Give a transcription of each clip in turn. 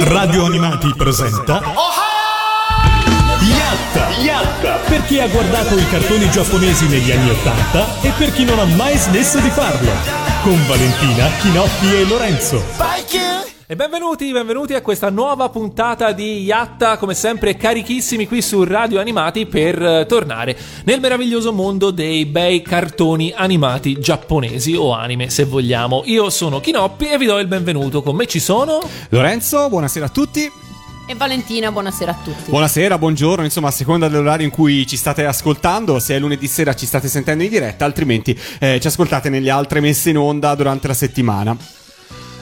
Radio Animati presenta Yatta! Yatta! Per chi ha guardato i cartoni giapponesi negli anni Ottanta e per chi non ha mai smesso di farlo. Con Valentina, Chinoppi e Lorenzo. E benvenuti, benvenuti a questa nuova puntata di Yatta, come sempre carichissimi qui su Radio Animati per eh, tornare nel meraviglioso mondo dei bei cartoni animati giapponesi o anime se vogliamo. Io sono Kinoppi e vi do il benvenuto. Con me ci sono Lorenzo, buonasera a tutti. E Valentina, buonasera a tutti. Buonasera, buongiorno, insomma, a seconda dell'orario in cui ci state ascoltando, se è lunedì sera ci state sentendo in diretta, altrimenti eh, ci ascoltate nelle altre messe in onda durante la settimana.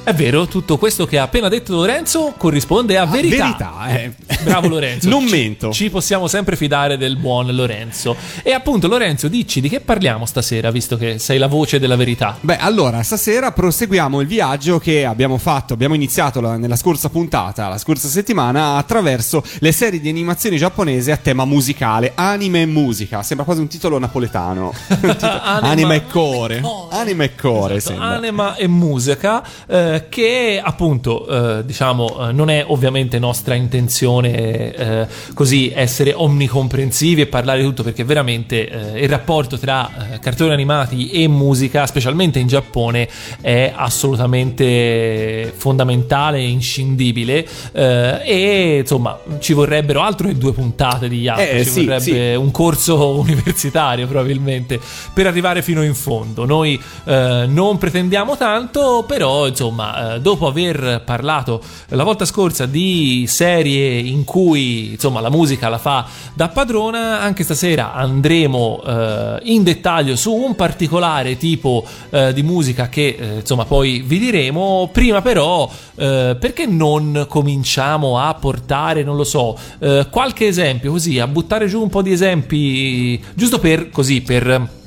È vero, tutto questo che ha appena detto Lorenzo corrisponde a verità. Verità, eh. Bravo Lorenzo. Non Ci- mento. Ci possiamo sempre fidare del buon Lorenzo. E appunto Lorenzo, dici di che parliamo stasera, visto che sei la voce della verità. Beh, allora, stasera proseguiamo il viaggio che abbiamo fatto, abbiamo iniziato la- nella scorsa puntata, la scorsa settimana, attraverso le serie di animazioni giapponesi a tema musicale, anime e musica. Sembra quasi un titolo napoletano. Anima- Anima e core. Anima e core, Esatto, sembra. Anima e musica, eh, che appunto, eh, diciamo, eh, non è ovviamente nostra intenzione eh, così essere omnicomprensivi e parlare di tutto, perché veramente eh, il rapporto tra cartoni animati e musica, specialmente in Giappone, è assolutamente fondamentale e inscindibile. e insomma, ci vorrebbero altro che due puntate di Eh, ci sì, vorrebbe un corso universitario probabilmente per arrivare fino in fondo. Noi non pretendiamo tanto, però insomma, eh, dopo aver parlato la volta scorsa di serie in cui insomma la musica la fa da padrona, anche stasera andremo eh, in dettaglio su un particolare tipo eh, di musica che eh, insomma poi vi diremo. Prima però, eh, perché non cominciamo a portare, non lo so, eh, qualche esempio così, a buttare giù un po' di esempi, giusto per così, per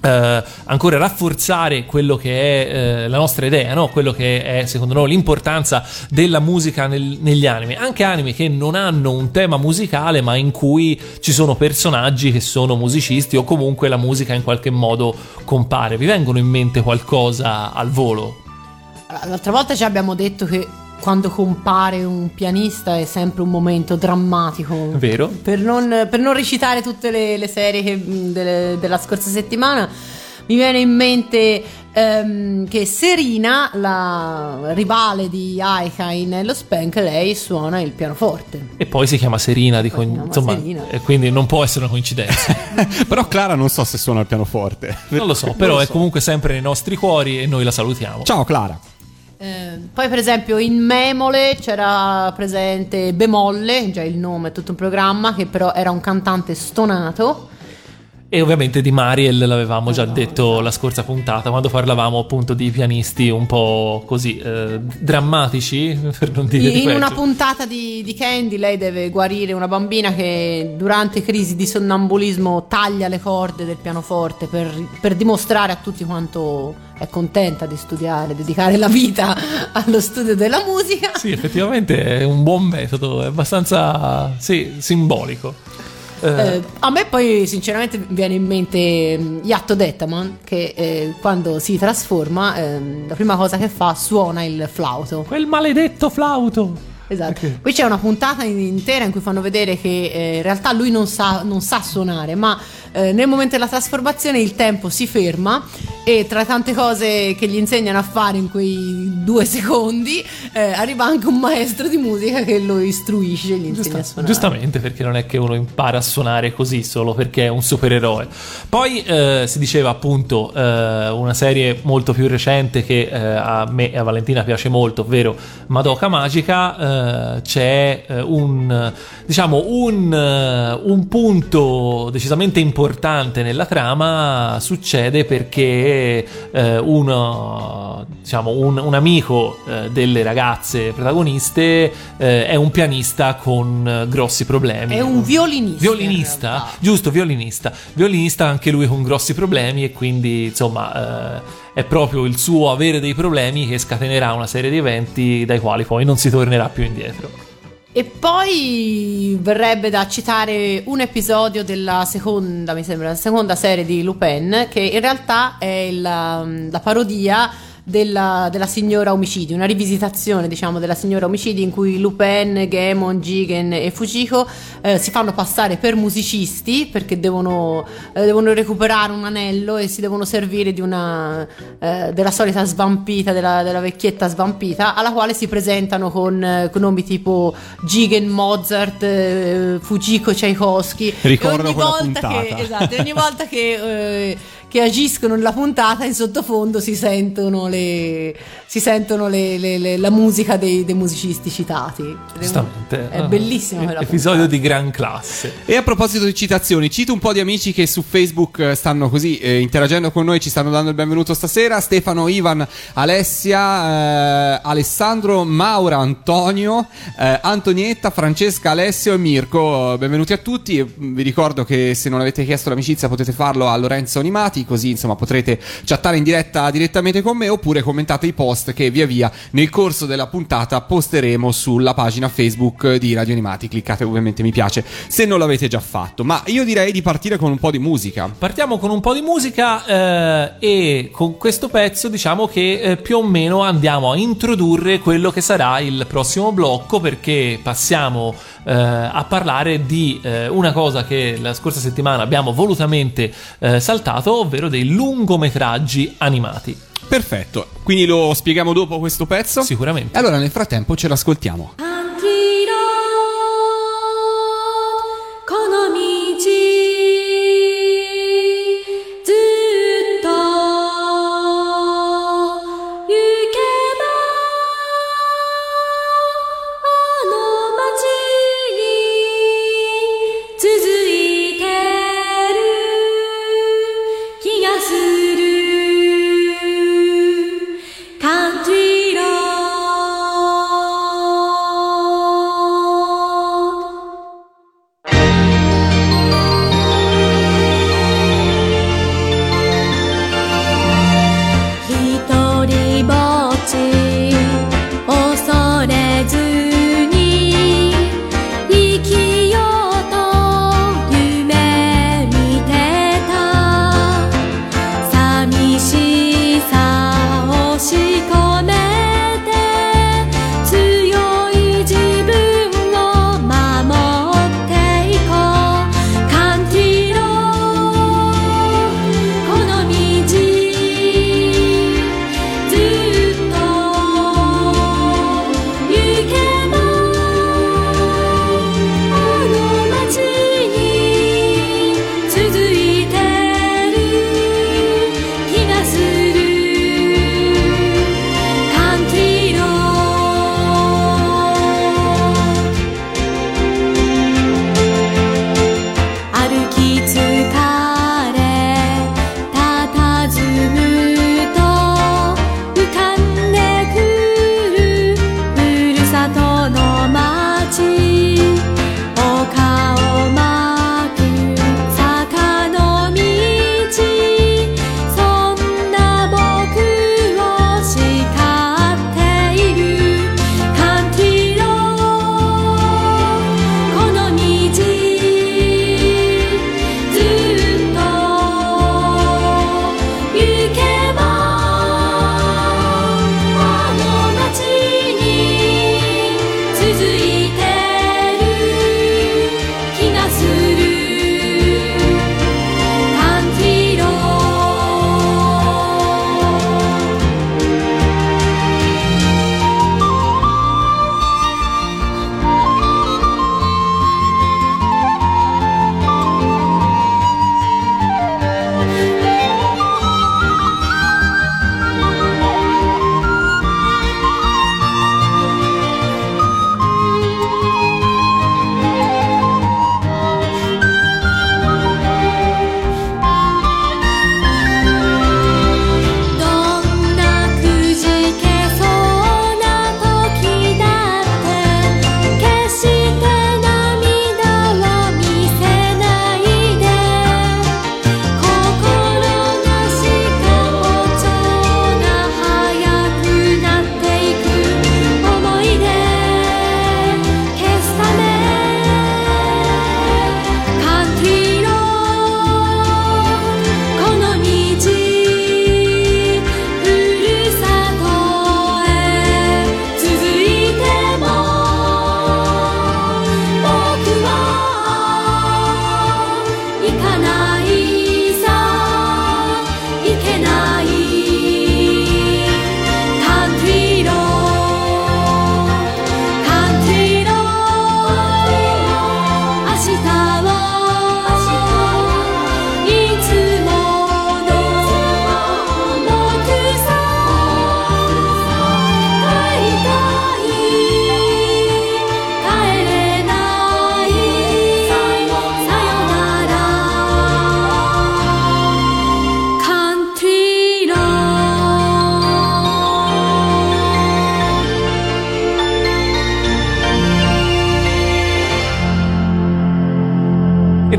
eh, ancora rafforzare quello che è eh, la nostra idea, no? quello che è secondo noi l'importanza della musica nel- negli anime, anche anime che non hanno un tema musicale ma in cui ci sono personaggi che sono musicisti o comunque la musica in qualche modo compare. Vi vengono in mente qualcosa al volo? L'altra volta ci abbiamo detto che quando compare un pianista è sempre un momento drammatico. Vero? Per non, per non recitare tutte le, le serie che- mh, delle- della scorsa settimana, mi viene in mente ehm, che Serena, la rivale di Aika in Hello Spank, lei suona il pianoforte. E poi si chiama Serina, di Poi si con- chiama insomma, Serina. e quindi non può essere una coincidenza. Però Clara non so se suona il pianoforte. non lo so, però è comunque sempre nei nostri cuori e noi la salutiamo. Ciao Clara. Eh, poi, per esempio, in Memole c'era presente Bemolle, già il nome tutto un programma, che però era un cantante stonato. E ovviamente di Mariel l'avevamo già detto la scorsa puntata, quando parlavamo appunto di pianisti un po' così eh, drammatici, per non dire di In una puntata di, di Candy lei deve guarire una bambina che durante crisi di sonnambulismo taglia le corde del pianoforte per, per dimostrare a tutti quanto è contenta di studiare, dedicare la vita allo studio della musica. Sì, effettivamente è un buon metodo, è abbastanza sì, simbolico. Eh, Eh, a me poi sinceramente viene in mente mm, Yatto Dettaman che eh, quando si trasforma ehm, la prima cosa che fa suona il flauto. quel maledetto flauto! Esatto. Ok. Qui c'è una puntata in- intera in cui fanno vedere che eh, in realtà lui non sa, non sa suonare, ma eh, nel momento della trasformazione il tempo si ferma e tra tante cose che gli insegnano a fare in quei due secondi eh, arriva anche un maestro di musica che lo istruisce e gli insegna Giusta- a suonare. giustamente, perché non è che uno impara a suonare così solo perché è un supereroe. Poi eh, si diceva appunto eh, una serie molto più recente che eh, a me e a Valentina piace molto, ovvero Madoka Magica. Eh, c'è eh, un diciamo un, eh, un punto decisamente importante nella trama. Succede perché eh, uno, diciamo, un, un amico delle ragazze protagoniste è un pianista con grossi problemi. È un violinista. in Violinista, giusto, violinista. Violinista anche lui con grossi problemi e quindi insomma è proprio il suo avere dei problemi che scatenerà una serie di eventi dai quali poi non si tornerà più indietro. E poi verrebbe da citare un episodio della seconda, mi sembra, seconda serie di Lupin, che in realtà è la, la parodia della, della signora omicidi, una rivisitazione diciamo della signora omicidi in cui Lupin, Gemon, Jigen e Fujiko eh, si fanno passare per musicisti perché devono, eh, devono, recuperare un anello e si devono servire di una, eh, della solita svampita, della, della, vecchietta svampita alla quale si presentano con, eh, con nomi tipo Jigen, Mozart, eh, Fujiko, Tchaikovsky. Ricordo quella puntata. Che, esatto, ogni volta che che agiscono nella puntata in sottofondo si sentono, le, si sentono le, le, la musica dei, dei, musicisti citati. Giustamente. È bellissima quella Episodio puntata. di gran classe. E a proposito di citazioni, cito un po' di amici che su Facebook eh, stanno così eh, interagendo con noi, ci stanno dando il benvenuto stasera. Stefano, Ivan, Alessia, eh, Alessandro, Maura, Antonio, eh, Antonietta, Francesca, Alessio e Mirko. Benvenuti a tutti. Vi ricordo che se non avete chiesto l'amicizia potete farlo a Lorenzo Animati commenti, così insomma potrete chattare in diretta direttamente con me oppure commentate i post che via via nel corso della puntata posteremo sulla pagina Facebook di Radio Animati. Cliccate ovviamente mi piace se non l'avete già fatto. Ma io direi di partire con un po' di musica. Partiamo con un po' di musica eh, e con questo pezzo diciamo che eh, più o meno andiamo a introdurre quello che sarà il prossimo blocco perché passiamo eh, a parlare di eh, una cosa che la scorsa settimana abbiamo volutamente eh, saltato, ovvero dei lungometraggi animati. Perfetto, quindi lo spieghiamo dopo questo pezzo? Sicuramente. Allora nel frattempo ce l'ascoltiamo. こ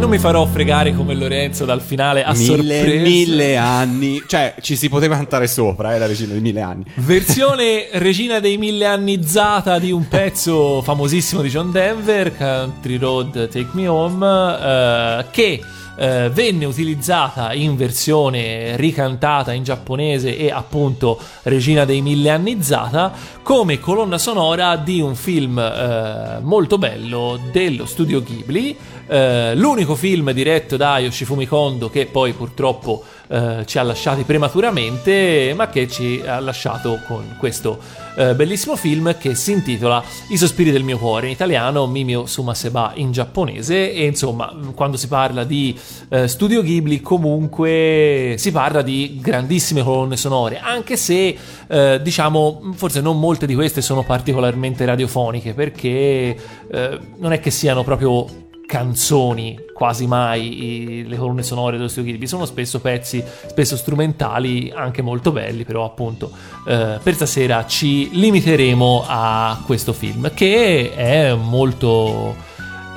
mi farò fregare come Lorenzo dal finale a Mille, sorpresa. mille anni. Cioè, ci si poteva cantare sopra, eh, la regina dei mille anni. Versione regina dei mille annizzata di un pezzo famosissimo di John Denver, Country Road Take Me Home, eh, che eh, venne utilizzata in versione ricantata in giapponese e appunto regina dei mille annizzata come colonna sonora di un film eh, molto bello dello studio Ghibli. eh, l'unico film diretto da Yoshifumi Kondo che poi purtroppo eh, ci ha lasciati prematuramente, ma che ci ha lasciato con questo eh, bellissimo film che si intitola I sospiri del mio cuore in italiano, Mimio Sumaseba in giapponese. E insomma quando si parla di eh, studio Ghibli comunque si parla di grandissime colonne sonore, anche se eh, diciamo forse non molte di queste sono particolarmente radiofoniche perché eh, non è che siano proprio canzoni quasi mai i- le colonne sonore dello studio Ghibli. Sono spesso pezzi spesso strumentali anche molto belli però appunto eh, per stasera ci limiteremo a questo film che è molto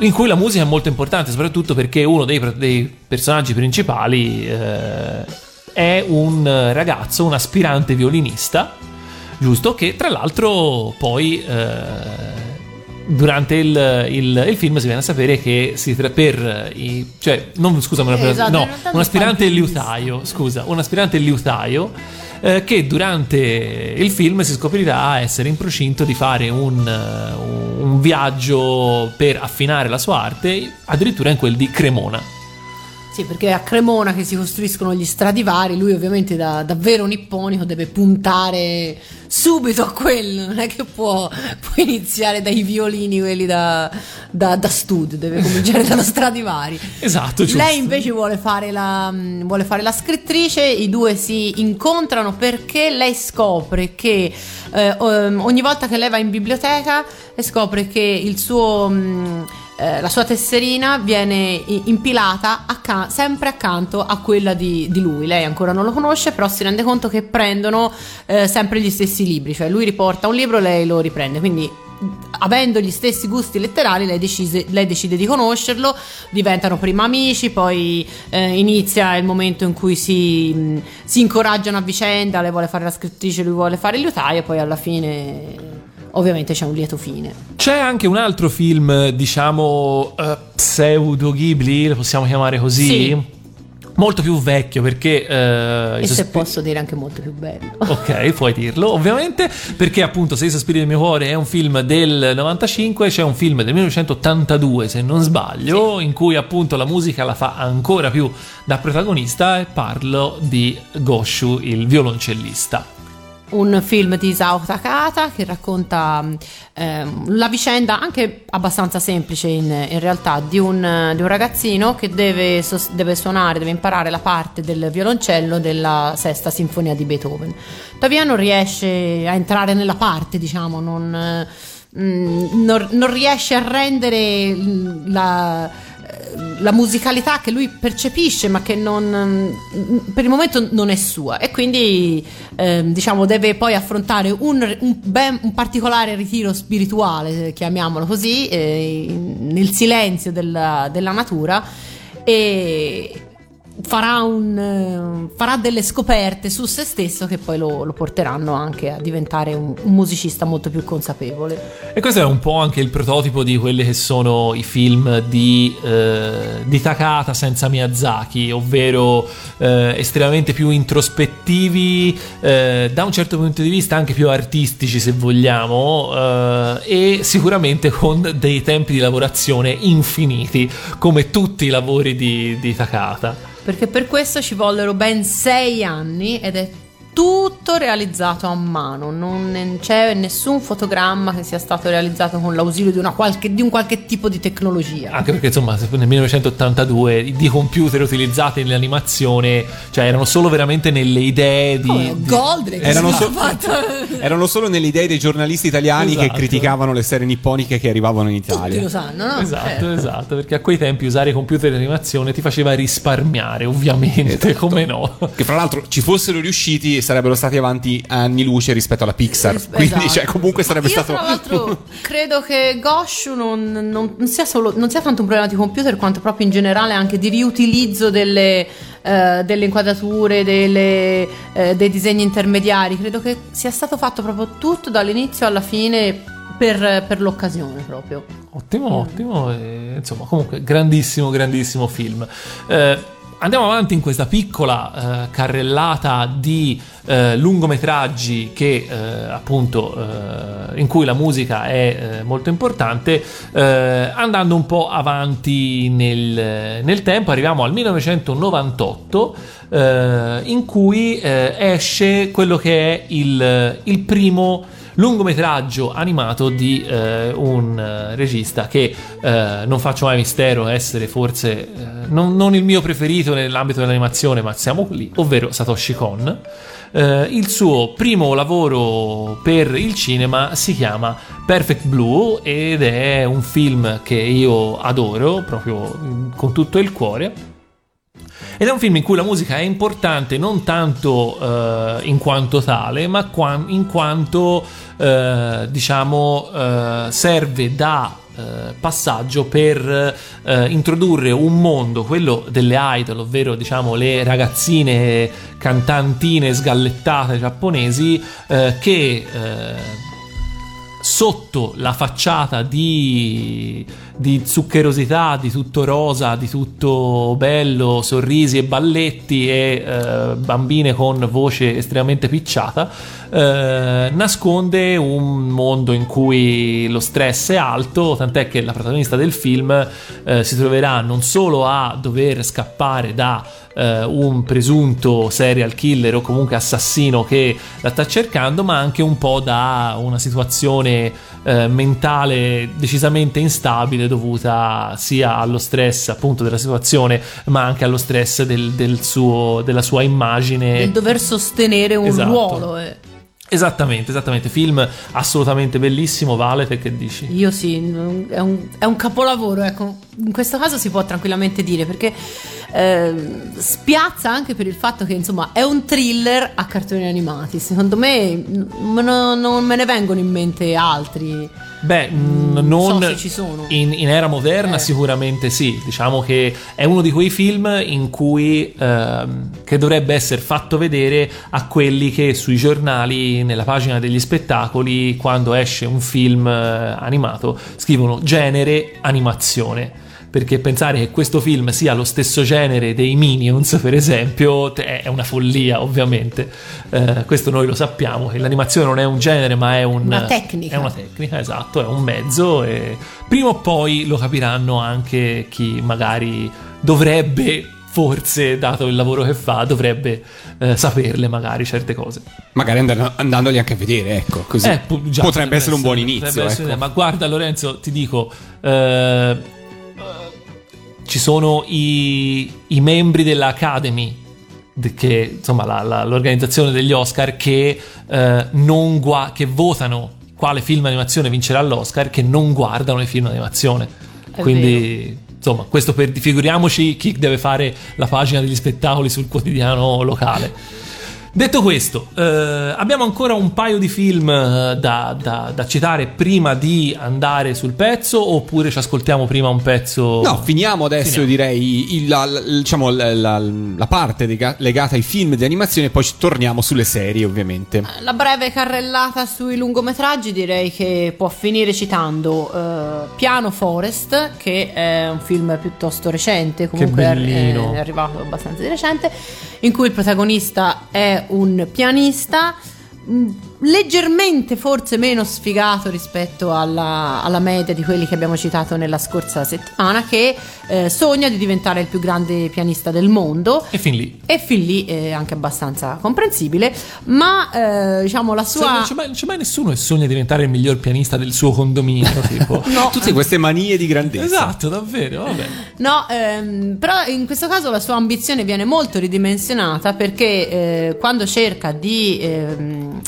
in cui la musica è molto importante soprattutto perché uno dei, dei personaggi principali eh, è un ragazzo un aspirante violinista giusto? Che tra l'altro poi eh, durante il, il- il film si viene a sapere che si tra- per i, cioè non scusami una- Eh, esatto, no un aspirante liutaio scusa un aspirante liutaio eh, che durante il film si scoprirà essere in procinto di fare un, eh, un viaggio per affinare la sua arte addirittura in quel di Cremona. Sì, perché è a Cremona che si costruiscono gli stradivari, lui ovviamente da, da vero nipponico deve puntare subito a quello, non è che può, può iniziare dai violini quelli da, da, da studio, deve cominciare dallo stradivari. esatto giusto Lei invece vuole fare, la, vuole fare la scrittrice, i due si incontrano perché lei scopre che eh, um, ogni volta che lei va in biblioteca scopre che il suo, mh, eh, la sua tesserina viene impilata acca- sempre accanto a quella di, di lui. Lei ancora non lo conosce, però si rende conto che prendono eh, sempre gli stessi libri, cioè lui riporta un libro e lei lo riprende. Quindi avendo gli stessi gusti letterari, lei, decise- lei decide di conoscerlo, diventano prima amici, poi eh, inizia il momento in cui si, mh, si incoraggiano a vicenda, lei vuole fare la scrittrice, lui vuole fare il liutaio, e poi alla fine ovviamente c'è un lieto fine. C'è anche un altro film, diciamo, eh, pseudo Ghibli, lo possiamo chiamare così? Sì. Molto più vecchio perché... eh, E se posso dire anche molto più bello. Ok, puoi dirlo, ovviamente, perché appunto Se i sospiri del mio cuore è un film del 95, c'è un film del 1982, se non sbaglio, in cui appunto la musica la fa ancora più da protagonista e parlo di Goshu, il violoncellista. Un film di Isao Takata che racconta ehm, la vicenda anche abbastanza semplice in, in realtà di un, di un ragazzino che deve, deve suonare, deve imparare la parte del violoncello della sesta sinfonia di Beethoven. Tuttavia non riesce a entrare nella parte, diciamo, non, eh, mm, non- non riesce a rendere la la musicalità che lui percepisce ma che non, per il momento non è sua. E quindi ehm, diciamo deve poi affrontare un, un ben- un particolare ritiro spirituale chiamiamolo così eh, nel silenzio della, della natura. E farà, un, eh, farà delle scoperte su se stesso che poi lo, lo porteranno anche a diventare un, musicista molto più consapevole E questo è un po' anche il prototipo di quelli che sono i film di, eh, di Takata senza Miyazaki, ovvero eh, estremamente più introspettivi, eh, da un certo punto di vista anche più artistici se vogliamo, eh, e sicuramente con dei tempi di lavorazione infiniti, come tutti i lavori di, di Takata. Perché per questo ci vollero ben sei anni ed è tutto realizzato a mano, non c'è nessun fotogramma che sia stato realizzato con l'ausilio di, una qualche, di un qualche tipo di tecnologia. Anche perché insomma nel 1982 di computer utilizzati nell'animazione, cioè erano solo veramente nelle idee di... Come di- Goldrake Erano, si so- erano solo nelle idee dei giornalisti italiani che Esatto. criticavano le serie nipponiche che arrivavano in Tutti Italia. lo sanno, no? Esatto, Certo. esatto, perché a quei tempi usare i computer di animazione ti faceva risparmiare, ovviamente, Esatto. come no. Che fra l'altro ci fossero riusciti sarebbero stati avanti anni luce rispetto alla Pixar. Ris- Quindi, esatto. cioè, comunque sarebbe Io, stato. Tra l'altro, credo che Goshu non, non- non sia solo, non sia tanto un problema di computer, quanto proprio in generale anche di riutilizzo delle, eh, delle inquadrature, delle, eh, dei disegni intermediari. Credo che sia stato fatto proprio tutto dall'inizio alla fine per, per l'occasione proprio. Ottimo, ottimo. e, insomma, comunque, grandissimo, grandissimo film. Eh, andiamo avanti in questa piccola eh, carrellata di eh, lungometraggi che eh, appunto eh, in cui la musica è eh, molto importante eh, andando un po' avanti nel, nel tempo. Arriviamo al 1998 eh, in cui esce quello che è il, il primo lungometraggio animato di eh, un eh, regista che eh, non faccio mai mistero essere forse eh, non, non il mio preferito nell'ambito dell'animazione ma siamo lì ovvero Satoshi Kon. Eh, il suo primo lavoro per il cinema si chiama Perfect Blue ed è un film che io adoro proprio mm, con tutto il cuore ed è un film in cui la musica è importante non tanto eh, in quanto tale, ma qua- in quanto eh, diciamo eh, serve da eh, passaggio per eh, introdurre un mondo, quello delle idol, ovvero diciamo le ragazzine cantantine sgallettate giapponesi eh, che eh, sotto la facciata di, di zuccherosità, di tutto rosa, di tutto bello, sorrisi e balletti e eh, bambine con voce estremamente picciata, eh, nasconde un mondo in cui lo stress è alto, tant'è che la protagonista del film eh, si troverà non solo a dover scappare da eh, un presunto serial killer o comunque assassino che la sta cercando, ma anche un po' da una situazione eh, mentale decisamente instabile dovuta sia allo stress appunto della situazione, ma anche allo stress del, del suo, della sua immagine. Del dover sostenere un Esatto. ruolo. eh. Esattamente, esattamente. Film assolutamente bellissimo. Vale, te che dici? Io sì, è un, è un capolavoro, ecco. In questo caso si può tranquillamente dire perché ehm, spiazza anche per il fatto che insomma è un thriller a cartoni animati. Secondo me n- non, non me ne vengono in mente altri. Beh, mh, Non so se ci sono. In, in era moderna Eh. sicuramente sì, diciamo che è uno di quei film in cui ehm, che dovrebbe essere fatto vedere a quelli che sui giornali, nella pagina degli spettacoli, quando esce un film eh, animato, scrivono genere animazione. Perché pensare che questo film sia lo stesso genere dei Minions, per esempio, è una follia, ovviamente. Eh, questo noi lo sappiamo, che l'animazione non è un genere, ma è un- Una tecnica. È una tecnica, esatto, è un mezzo e prima o poi lo capiranno anche chi magari dovrebbe, forse, dato il lavoro che fa, dovrebbe eh, saperle magari certe cose. Magari andando- andandoli anche a vedere, ecco, così. Eh, pu- già, potrebbe essere un buon potrebbe inizio. essere- ecco. Ma guarda Lorenzo, ti dico, eh, ci sono i, i membri della Academy, de- che, insomma la- la- l'organizzazione degli Oscar, che, eh, non gua- che votano quale film animazione vincerà l'Oscar, che non guardano i film animazione. È Quindi... Insomma, questo per figuriamoci chi deve fare la pagina degli spettacoli sul quotidiano locale. Detto questo, eh, abbiamo ancora un paio di film eh, da, da- da citare prima di andare sul pezzo, oppure ci ascoltiamo prima un pezzo? No, finiamo adesso, Finiamo. direi, il- la, la- diciamo, la, la- la parte lega- legata ai film di animazione e poi ci torniamo sulle serie, ovviamente. La breve carrellata sui lungometraggi direi che può finire citando eh, Piano Forest, che è un film piuttosto recente, comunque è, è arrivato abbastanza di recente, in cui il protagonista è un pianista. Leggermente forse meno sfigato rispetto alla, alla media di quelli che abbiamo citato nella scorsa settimana, che eh, sogna di diventare il più grande pianista del mondo E fin lì. e fin lì è anche abbastanza comprensibile, ma eh, diciamo la Se sua... non, c'è mai, non c'è mai nessuno che sogna di diventare il miglior pianista del suo condominio, tipo. No, Tutte queste manie di grandezza. Esatto, davvero, vabbè. no ehm, però in questo caso la sua ambizione viene molto ridimensionata perché eh, quando cerca di ehm,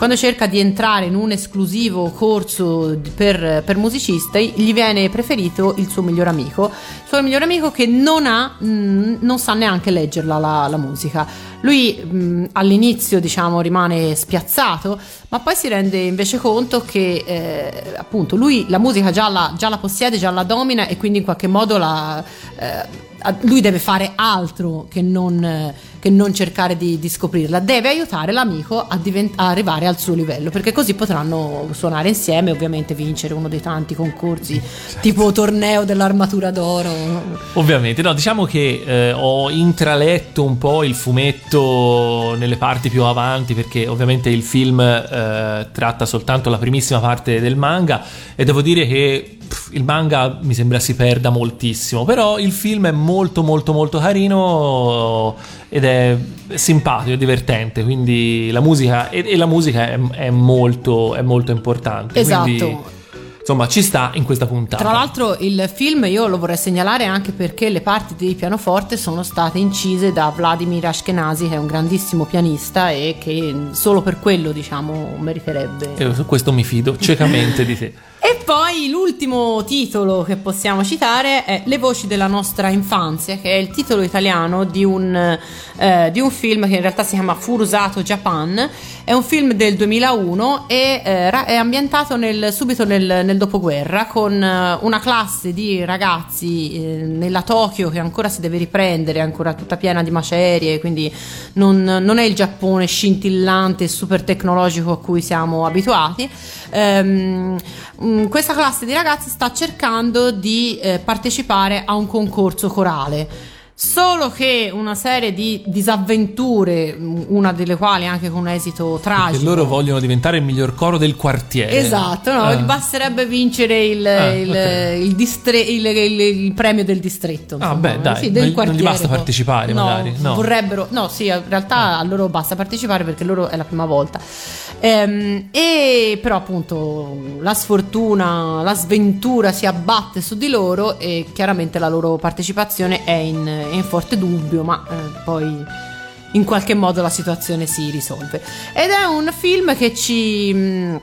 quando cerca di entrare in un esclusivo corso per, per musicisti, gli viene preferito il suo miglior amico, il suo miglior amico che non ha, mh, non sa neanche leggerla la, la musica. Lui mh, all'inizio diciamo rimane spiazzato, ma poi si rende invece conto che eh, appunto lui la musica già la, già la possiede, già la domina e quindi in qualche modo la, eh, lui deve fare altro che non, eh, che non cercare di, di scoprirla, deve aiutare l'amico a, divent- a arrivare al suo livello, perché così potranno suonare insieme e ovviamente vincere uno dei tanti concorsi tipo torneo dell'armatura d'oro. Ovviamente, no, diciamo che eh, ho intraletto un po' il fumetto nelle parti più avanti perché ovviamente il film eh, tratta soltanto la primissima parte del manga e devo dire che pff, il manga mi sembra si perda moltissimo, però il film è molto molto molto carino ed è simpatico, è divertente, quindi la musica e, e la musica è, è molto, è molto importante. quindi, Esatto. insomma, ci sta in questa puntata. Tra l'altro il film io lo vorrei segnalare anche perché le parti di pianoforte sono state incise da Vladimir Ashkenazi che è un grandissimo pianista e che solo per quello diciamo meriterebbe. Io su questo mi fido ciecamente di te. E poi l'ultimo titolo che possiamo citare è Le voci della nostra infanzia, che è il titolo italiano di un, eh, di un film che in realtà si chiama Furusato Japan. È un film del 2001 e eh, è ambientato nel- subito nel, nel dopoguerra con eh, una classe di ragazzi eh, nella Tokyo che ancora si deve riprendere, ancora tutta piena di macerie, quindi non, non è il Giappone scintillante e super tecnologico a cui siamo abituati. Ehm, mm, questa classe di ragazzi sta cercando di eh, partecipare a un concorso corale. Solo che una serie di disavventure, una delle quali anche con un esito Perché tragico. loro vogliono diventare il miglior coro del quartiere. Esatto, no, Eh. basterebbe vincere il, Ah, il, ok. il distre- il- premio del distretto. Ah, insomma. beh, dai, Sì, non- del non gli quartiere, basta partecipare, No, magari, no. Vorrebbero, no, sì, in realtà a loro basta partecipare perché loro è la prima volta. Ehm, e però appunto la sfortuna, la sventura si abbatte su di loro e chiaramente la loro partecipazione è in, è in forte dubbio, ma eh, poi in qualche modo la situazione si risolve. Ed è un film che ci. mh,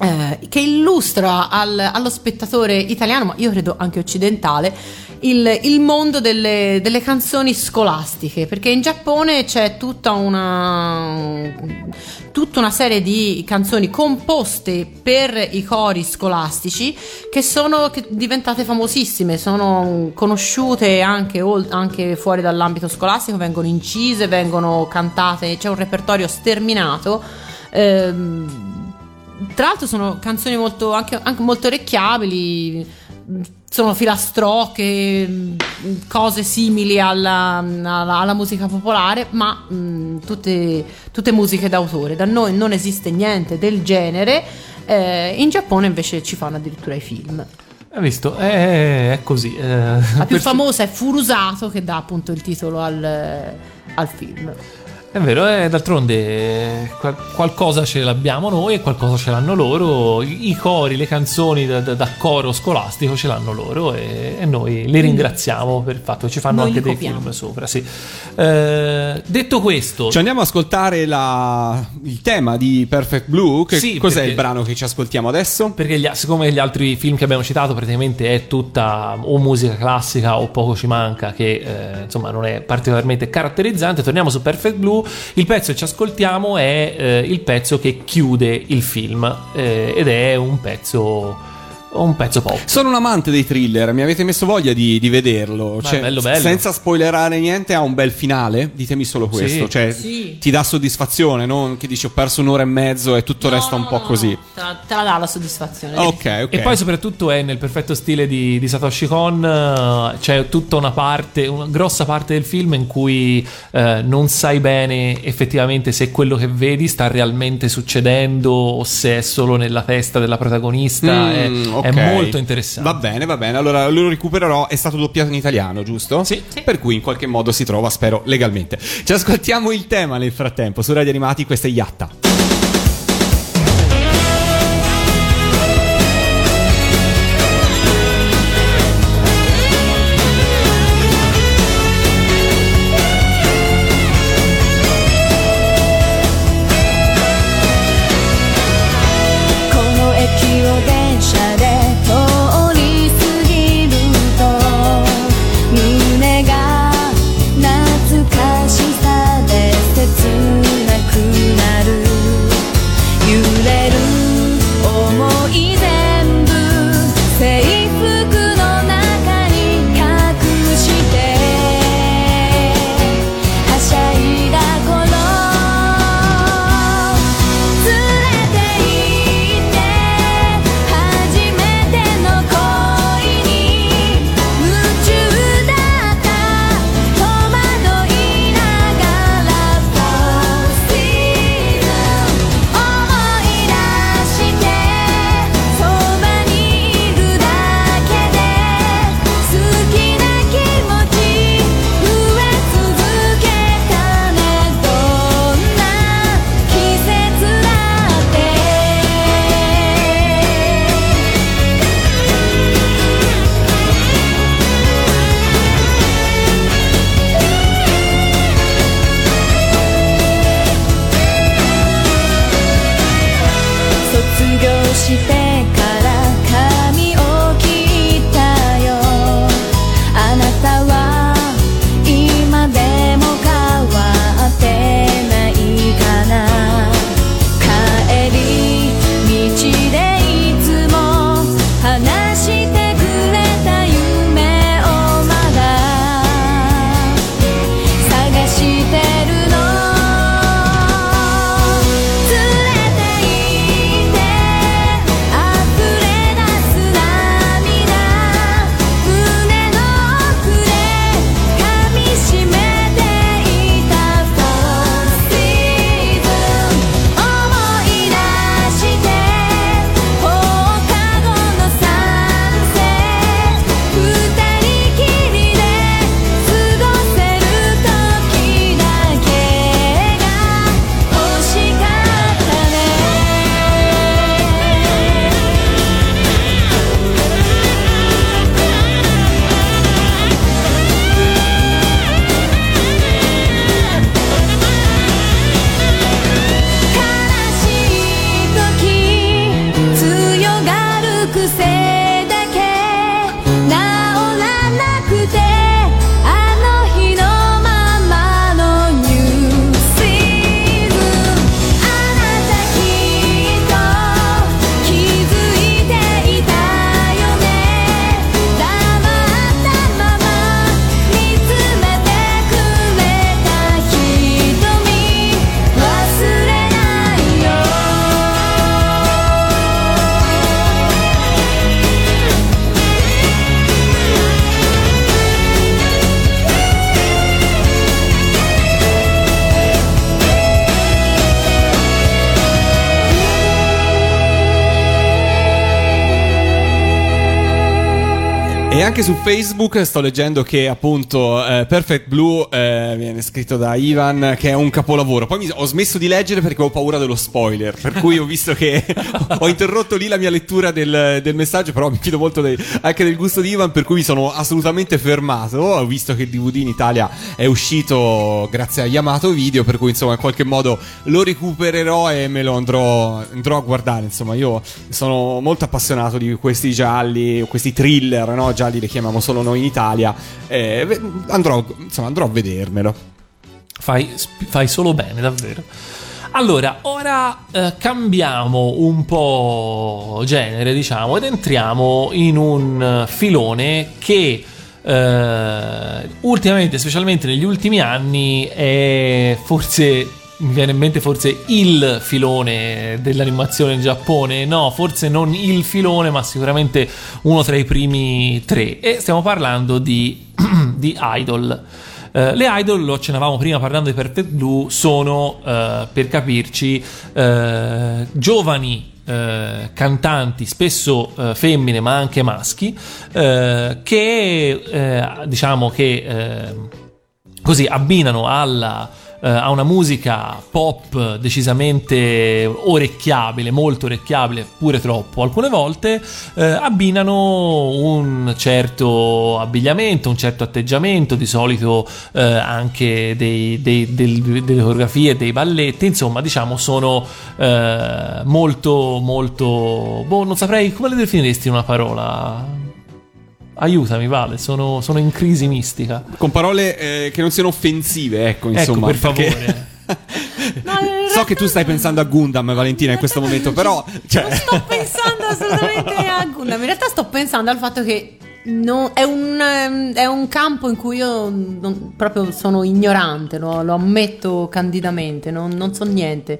eh, che illustra al- allo spettatore italiano, ma io credo anche occidentale, il, il mondo delle, delle canzoni scolastiche, perché in Giappone c'è tutta una, tutta una serie di canzoni composte per i cori scolastici che sono che- diventate famosissime, sono conosciute anche, anche fuori dall'ambito scolastico, vengono incise, vengono cantate, c'è un repertorio sterminato. Ehm, tra l'altro sono canzoni molto, anche, anche molto orecchiabili, sono filastrocche, mh, cose simili alla, alla- alla musica popolare, ma mh, tutte, tutte musiche d'autore. Da noi non esiste niente del genere, eh, in Giappone invece ci fanno addirittura i film. Hai visto? È, è così. eh, La più famosa è Furusato che dà appunto il titolo al, al film. È vero, eh, d'altronde qual- qualcosa ce l'abbiamo noi e qualcosa ce l'hanno loro. I, i cori, le canzoni da, da- da coro scolastico ce l'hanno loro e, e noi li ringraziamo per il fatto che ci fanno Noi anche dei film sopra. Sì. Eh, detto questo, Ci andiamo ad ascoltare la- il tema di Perfect Blue. Che Sì, cos'è perché- il brano che ci ascoltiamo adesso? Perché gli- siccome gli altri film che abbiamo citato praticamente è tutta o musica classica o poco ci manca, che eh, insomma non è particolarmente caratterizzante, torniamo su Perfect Blue. Il pezzo che ci ascoltiamo è eh, il pezzo che chiude il film eh, ed è un pezzo, un pezzo pop. Sono un amante dei thriller, mi avete messo voglia di, di vederlo. Ma Cioè, è bello, bello. Senza spoilerare niente, ha un bel finale. Ditemi solo questo. Sì. Cioè, Sì. ti dà soddisfazione, non che dici ho perso un'ora e mezzo e tutto resta un No, po' no, no, così. Te la, te la dà la soddisfazione. Ok, ok. E poi soprattutto è nel perfetto stile di, di Satoshi Kon, eh, c'è tutta una parte, una grossa parte del film in cui eh, non sai bene effettivamente se quello che vedi sta realmente succedendo o se è solo nella testa della protagonista, è, Mm, è molto interessante. Va bene, va bene. Allora lo recupererò. È stato doppiato in italiano, giusto? Sì. Sì. Per cui in qualche modo si trova, spero, legalmente. Ci ascoltiamo il tema nel frattempo. Su Radio Animati, questa è Yatta.「anche su Facebook sto leggendo che appunto eh, Perfect Blue eh, viene scritto da Ivan che è un capolavoro. Poi mi- ho smesso di leggere perché ho paura dello spoiler, per cui ho visto che ho interrotto lì la mia lettura del, del messaggio, però mi fido molto dei- anche del gusto di Ivan, per cui mi sono assolutamente fermato. Ho visto che il DVD in Italia è uscito grazie a Yamato Video, per cui insomma in qualche modo lo recupererò e me lo andrò, andrò a guardare. Insomma, io sono molto appassionato di questi gialli, questi thriller, no? Gialli li chiamiamo solo noi in Italia. Eh, andrò, insomma, andrò a vedermelo. Fai, fai solo bene, davvero. Allora, ora eh, cambiamo un po' genere, diciamo, ed entriamo in un filone che eh, ultimamente, specialmente negli ultimi anni, è forse. Mi viene in mente forse il filone dell'animazione in Giappone, no, forse non il filone, ma sicuramente uno tra i primi tre. E stiamo parlando di, di Idol. Eh, le idol, lo accennavamo prima parlando di Perfect Blue, sono, eh, per capirci, eh, giovani eh, cantanti, spesso eh, femmine ma anche maschi, eh, che eh, diciamo che eh, così abbinano alla, eh, a una musica pop decisamente orecchiabile, molto orecchiabile, pure troppo alcune volte, eh, abbinano un certo abbigliamento, un certo atteggiamento, di solito eh, anche dei- dei- del- delle coreografie, dei balletti, insomma diciamo sono eh, molto molto... Boh, non saprei come le definiresti in una parola. Aiutami, Vale, sono, sono in crisi mistica. Con parole eh, che non siano offensive, ecco, Ecco, insomma. per perché- favore. No, So che tu stai pensando a Gundam, Valentina, in questo momento, però. Cioè... Non sto pensando assolutamente a Gundam. In realtà sto pensando al fatto che non- è, un, è un campo in cui io non- proprio sono ignorante, lo, lo ammetto candidamente, non, non so niente.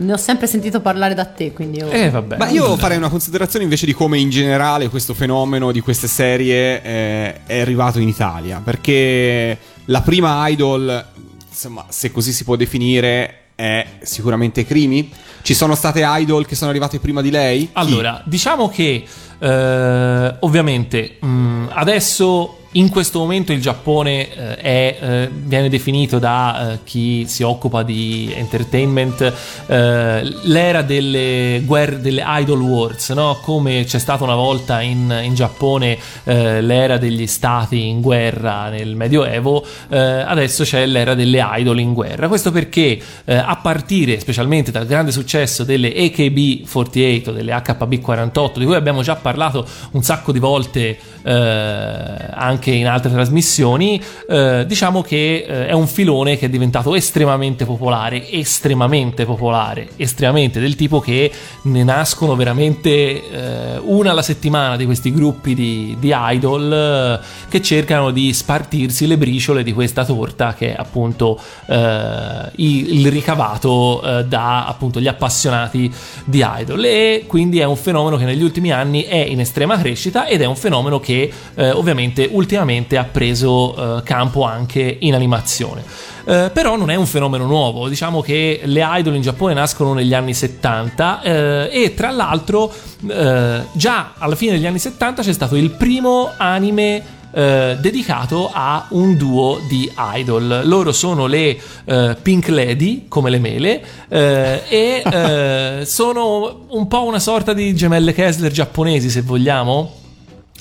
Ne ho sempre sentito parlare da te, quindi io... Eh, vabbè. Ma io farei una considerazione invece di come in generale questo fenomeno di queste serie eh, è arrivato in Italia. Perché la prima idol, insomma, se così si può definire, è sicuramente Crimi. Ci sono state idol che sono arrivate prima di lei? Chi? Allora, diciamo che eh, ovviamente mh, adesso in questo momento il Giappone eh, è, eh, viene definito da eh, chi si occupa di entertainment eh, l'era delle guerre delle idol wars, no? come c'è stata una volta in, in Giappone eh, l'era degli stati in guerra nel Medioevo, eh, adesso c'è l'era delle idol in guerra. Questo perché a partire specialmente dal grande successo delle AKB48 o delle HB48 di cui abbiamo già parlato un sacco di volte eh, anche in altre trasmissioni, eh, diciamo che eh, è un filone che è diventato estremamente popolare, estremamente popolare, estremamente del tipo che ne nascono veramente eh, una alla settimana di questi gruppi di, di idol eh, che cercano di spartirsi le briciole di questa torta che è appunto eh, il, ricavato eh, da appunto gli appassionati di idol. E quindi è un fenomeno che negli ultimi anni è in estrema crescita ed è un fenomeno che ovviamente ultimamente ha preso eh, campo anche in animazione. Eh, però non è un fenomeno nuovo, diciamo che le idol in Giappone nascono negli anni 70 eh, e tra l'altro eh, già alla fine degli anni 70 c'è stato il primo anime eh, dedicato a un duo di idol. Loro sono le eh, Pink Lady, come le mele, eh, e eh, sono un po' una sorta di gemelle Kessler giapponesi, se vogliamo.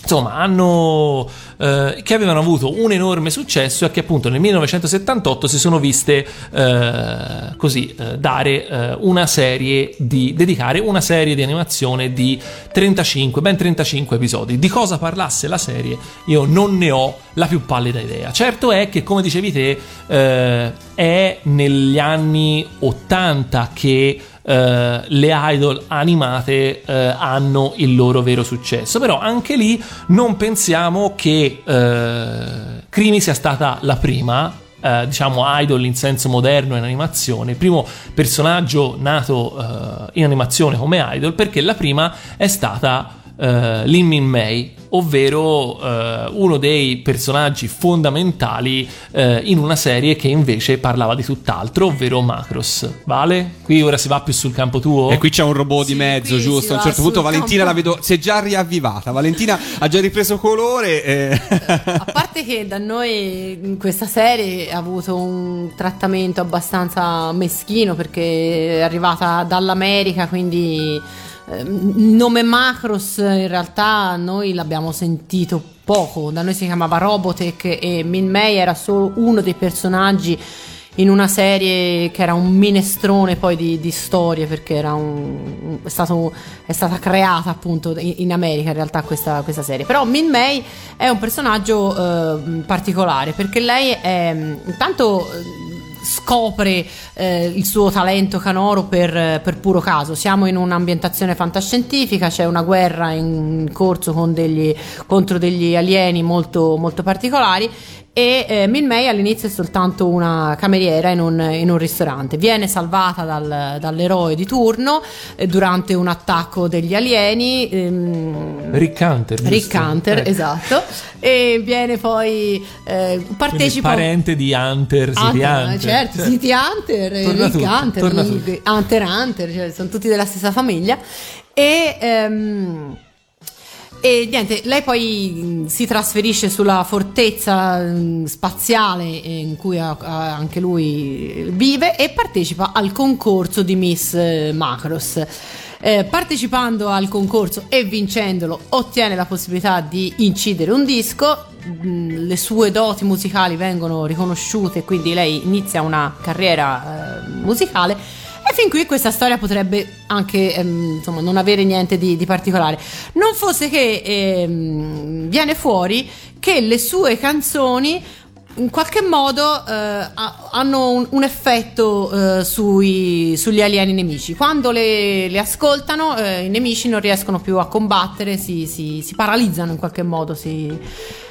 Insomma, hanno eh, che avevano avuto un enorme successo e che appunto nel 1978 si sono viste eh, così eh, dare eh, una serie di dedicare una serie di animazione di 35, ben 35 episodi. Di cosa parlasse la serie io non ne ho la più pallida idea. Certo è che come dicevi te eh, è negli anni 80 che eh, le idol animate eh, hanno il loro vero successo. Però anche lì non pensiamo che eh, Crimi sia stata la prima. eh, diciamo idol in senso moderno in animazione, il primo personaggio nato in animazione come idol, perché la prima è stata eh, Lin Min Mei, ovvero eh, uno dei personaggi fondamentali eh, in una serie che invece parlava di tutt'altro, ovvero Macross. Vale? Qui ora si va più sul campo tuo? E qui c'è un robot di Sì, mezzo, qui si giusto? A un certo punto Valentina la campo. vedo, si è già riavvivata. Valentina ha già ripreso colore. eh. A parte che da noi in questa serie ha avuto un trattamento abbastanza meschino perché è arrivata dall'America, quindi il nome Macros in realtà noi l'abbiamo sentito poco, da noi si chiamava Robotech e Min Mei era solo uno dei personaggi in una serie che era un minestrone poi di, di storie perché era un, è, stato, è stata creata appunto in, America in realtà questa, questa serie. Però Min Mei è un personaggio eh, particolare perché lei è intanto scopre eh, il suo talento canoro per, per puro caso. Siamo in un'ambientazione fantascientifica c'è una guerra in corso degli, contro degli alieni molto, molto particolari e eh, Min Mei all'inizio è soltanto una cameriera in un, in un ristorante. Viene salvata dal- dall'eroe di turno eh, durante un attacco degli alieni. ehm, Rick Hunter. Rick Hunter, Ecco. esatto. E viene poi eh, Quindi partecipa parente di Hunter, City Hunter, Hunter. certo, Cioè, City Hunter, eh, torna Rick tutto, Hunter. Hunter Hunter, cioè, sono tutti della stessa famiglia. E, ehm, e niente, lei poi mh, si trasferisce sulla fortezza mh, spaziale eh, in cui anche lui vive e partecipa al concorso di Miss eh, Macros. Eh, partecipando al concorso e vincendolo ottiene la possibilità di incidere un disco mh, le sue doti musicali vengono riconosciute quindi lei inizia una carriera eh, musicale e fin qui questa storia potrebbe anche ehm, insomma, non avere niente di, di particolare. Non fosse che ehm, viene fuori che le sue canzoni in qualche modo eh, ha- hanno un, un effetto eh, sui- sugli alieni nemici. Quando le, le ascoltano, eh, i nemici non riescono più a combattere, si, si- si paralizzano in qualche modo. si-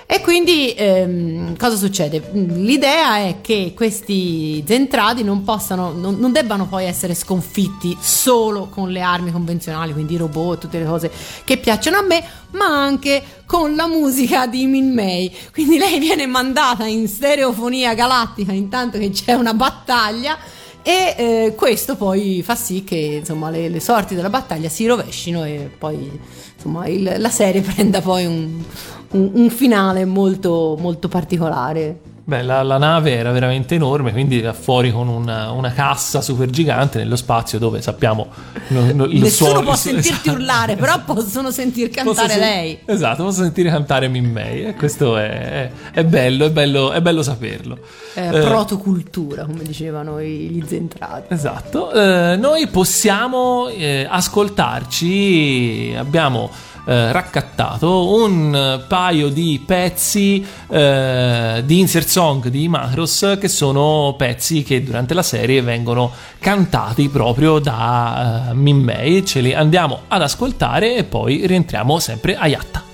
E quindi ehm, cosa succede? L'idea è che questi zentradi non possano, non, non debbano poi essere sconfitti solo con le armi convenzionali, quindi i robot, tutte le cose che piacciono a me, ma anche con la musica di Min Mei. Quindi lei viene mandata in stereofonia galattica intanto che c'è una battaglia. E eh, questo poi fa sì che insomma, le, le sorti della battaglia si rovescino e poi insomma, il- la serie prenda poi un, un- un finale molto, molto particolare. Beh, la, la nave era veramente enorme, quindi era fuori con una, una cassa super gigante nello spazio dove sappiamo no- no- il Nessuno suono- può sentirti esatto. urlare, però possono sentir Posso cantare sen- lei. Esatto, posso sentire cantare Min Mei e questo è, è- è bello, è bello, è bello saperlo. Eh, Eh, protocultura, come dicevano gli zentrati. Esatto, Eh, noi possiamo eh, ascoltarci, abbiamo eh, raccattato un paio di pezzi eh, di insert song di Macros che sono pezzi che durante la serie vengono cantati proprio da eh, Min Mei, ce li andiamo ad ascoltare e poi rientriamo sempre a Yatta.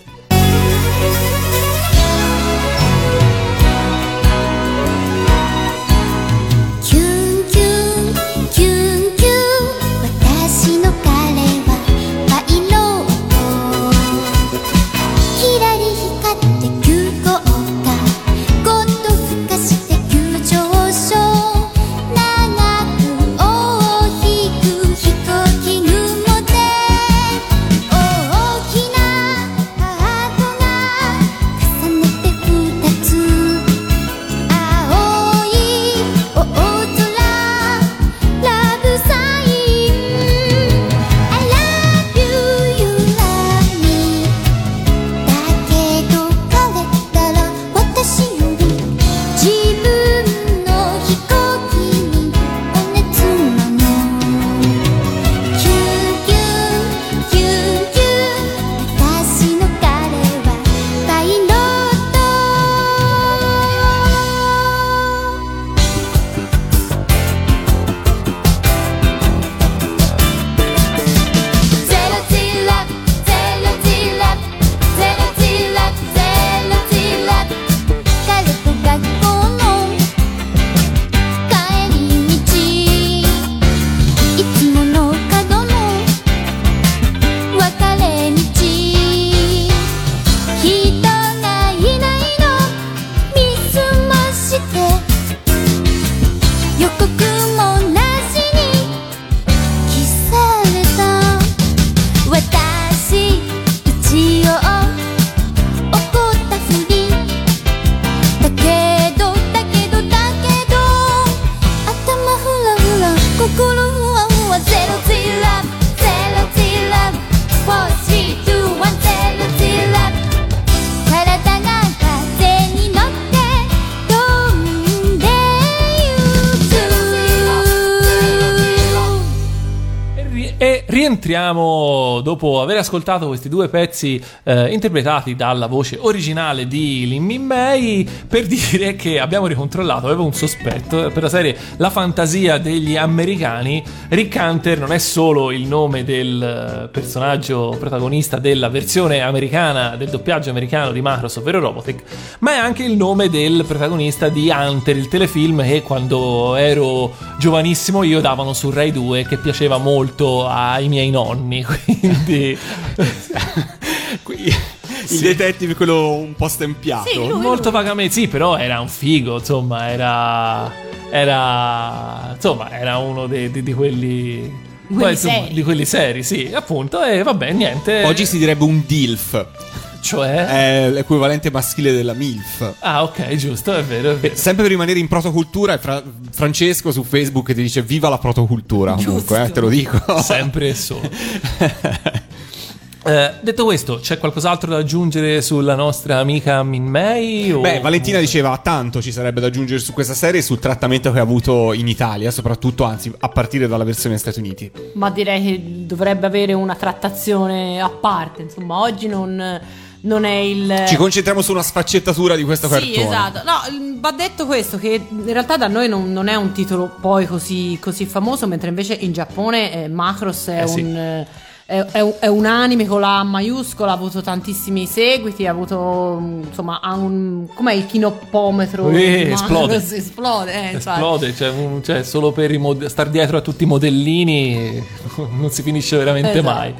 Ascoltato questi due pezzi eh, interpretati dalla voce originale di Lin Min Mei per dire che abbiamo ricontrollato, avevo un sospetto per la serie La fantasia degli americani. Rick Hunter non è solo il nome del eh, personaggio protagonista della versione americana, del doppiaggio americano di Macross, ovvero Robotech, ma è anche il nome del protagonista di Hunter, il telefilm che quando ero giovanissimo io davano su Rai 2 che piaceva molto ai miei nonni, quindi Qui- Il detective, quello un po' stempiato. Sì, lui- molto vagamente sì, però era un figo, insomma, era era insomma, era uno di, di- di quelli Di quelli insomma, seri. di quelli seri, sì, appunto, e vabbè, niente. Oggi si direbbe un DILF, cioè è l'equivalente maschile della MILF. Ah, ok, giusto, è vero, è vero. Sempre per rimanere in protocultura, Fra- Francesco su Facebook ti dice viva la protocultura. Comunque, eh, te lo dico. Sempre e solo. Eh, detto questo, c'è qualcos'altro da aggiungere sulla nostra amica Min Mei? o- Beh, Valentina diceva tanto ci sarebbe da aggiungere su questa serie e sul trattamento che ha avuto in Italia, soprattutto, anzi, a partire dalla versione Stati Uniti. Ma direi che dovrebbe avere una trattazione a parte. Insomma, oggi non, non è il. Ci concentriamo su una sfaccettatura di questo cartone. Sì, esatto. No, va detto questo: che in realtà da noi non, non è un titolo poi così, così famoso, mentre invece in Giappone eh, Macross è Eh, sì. un. eh, È, è un- è un anime con la A maiuscola, ha avuto tantissimi seguiti, ha avuto mm, insomma ha un com'è il chinoppometro? Eh, esplode. Esplode, eh, infatti. Esplode, cioè, cioè, solo per mod- star dietro a tutti i modellini non si finisce veramente Esatto. mai.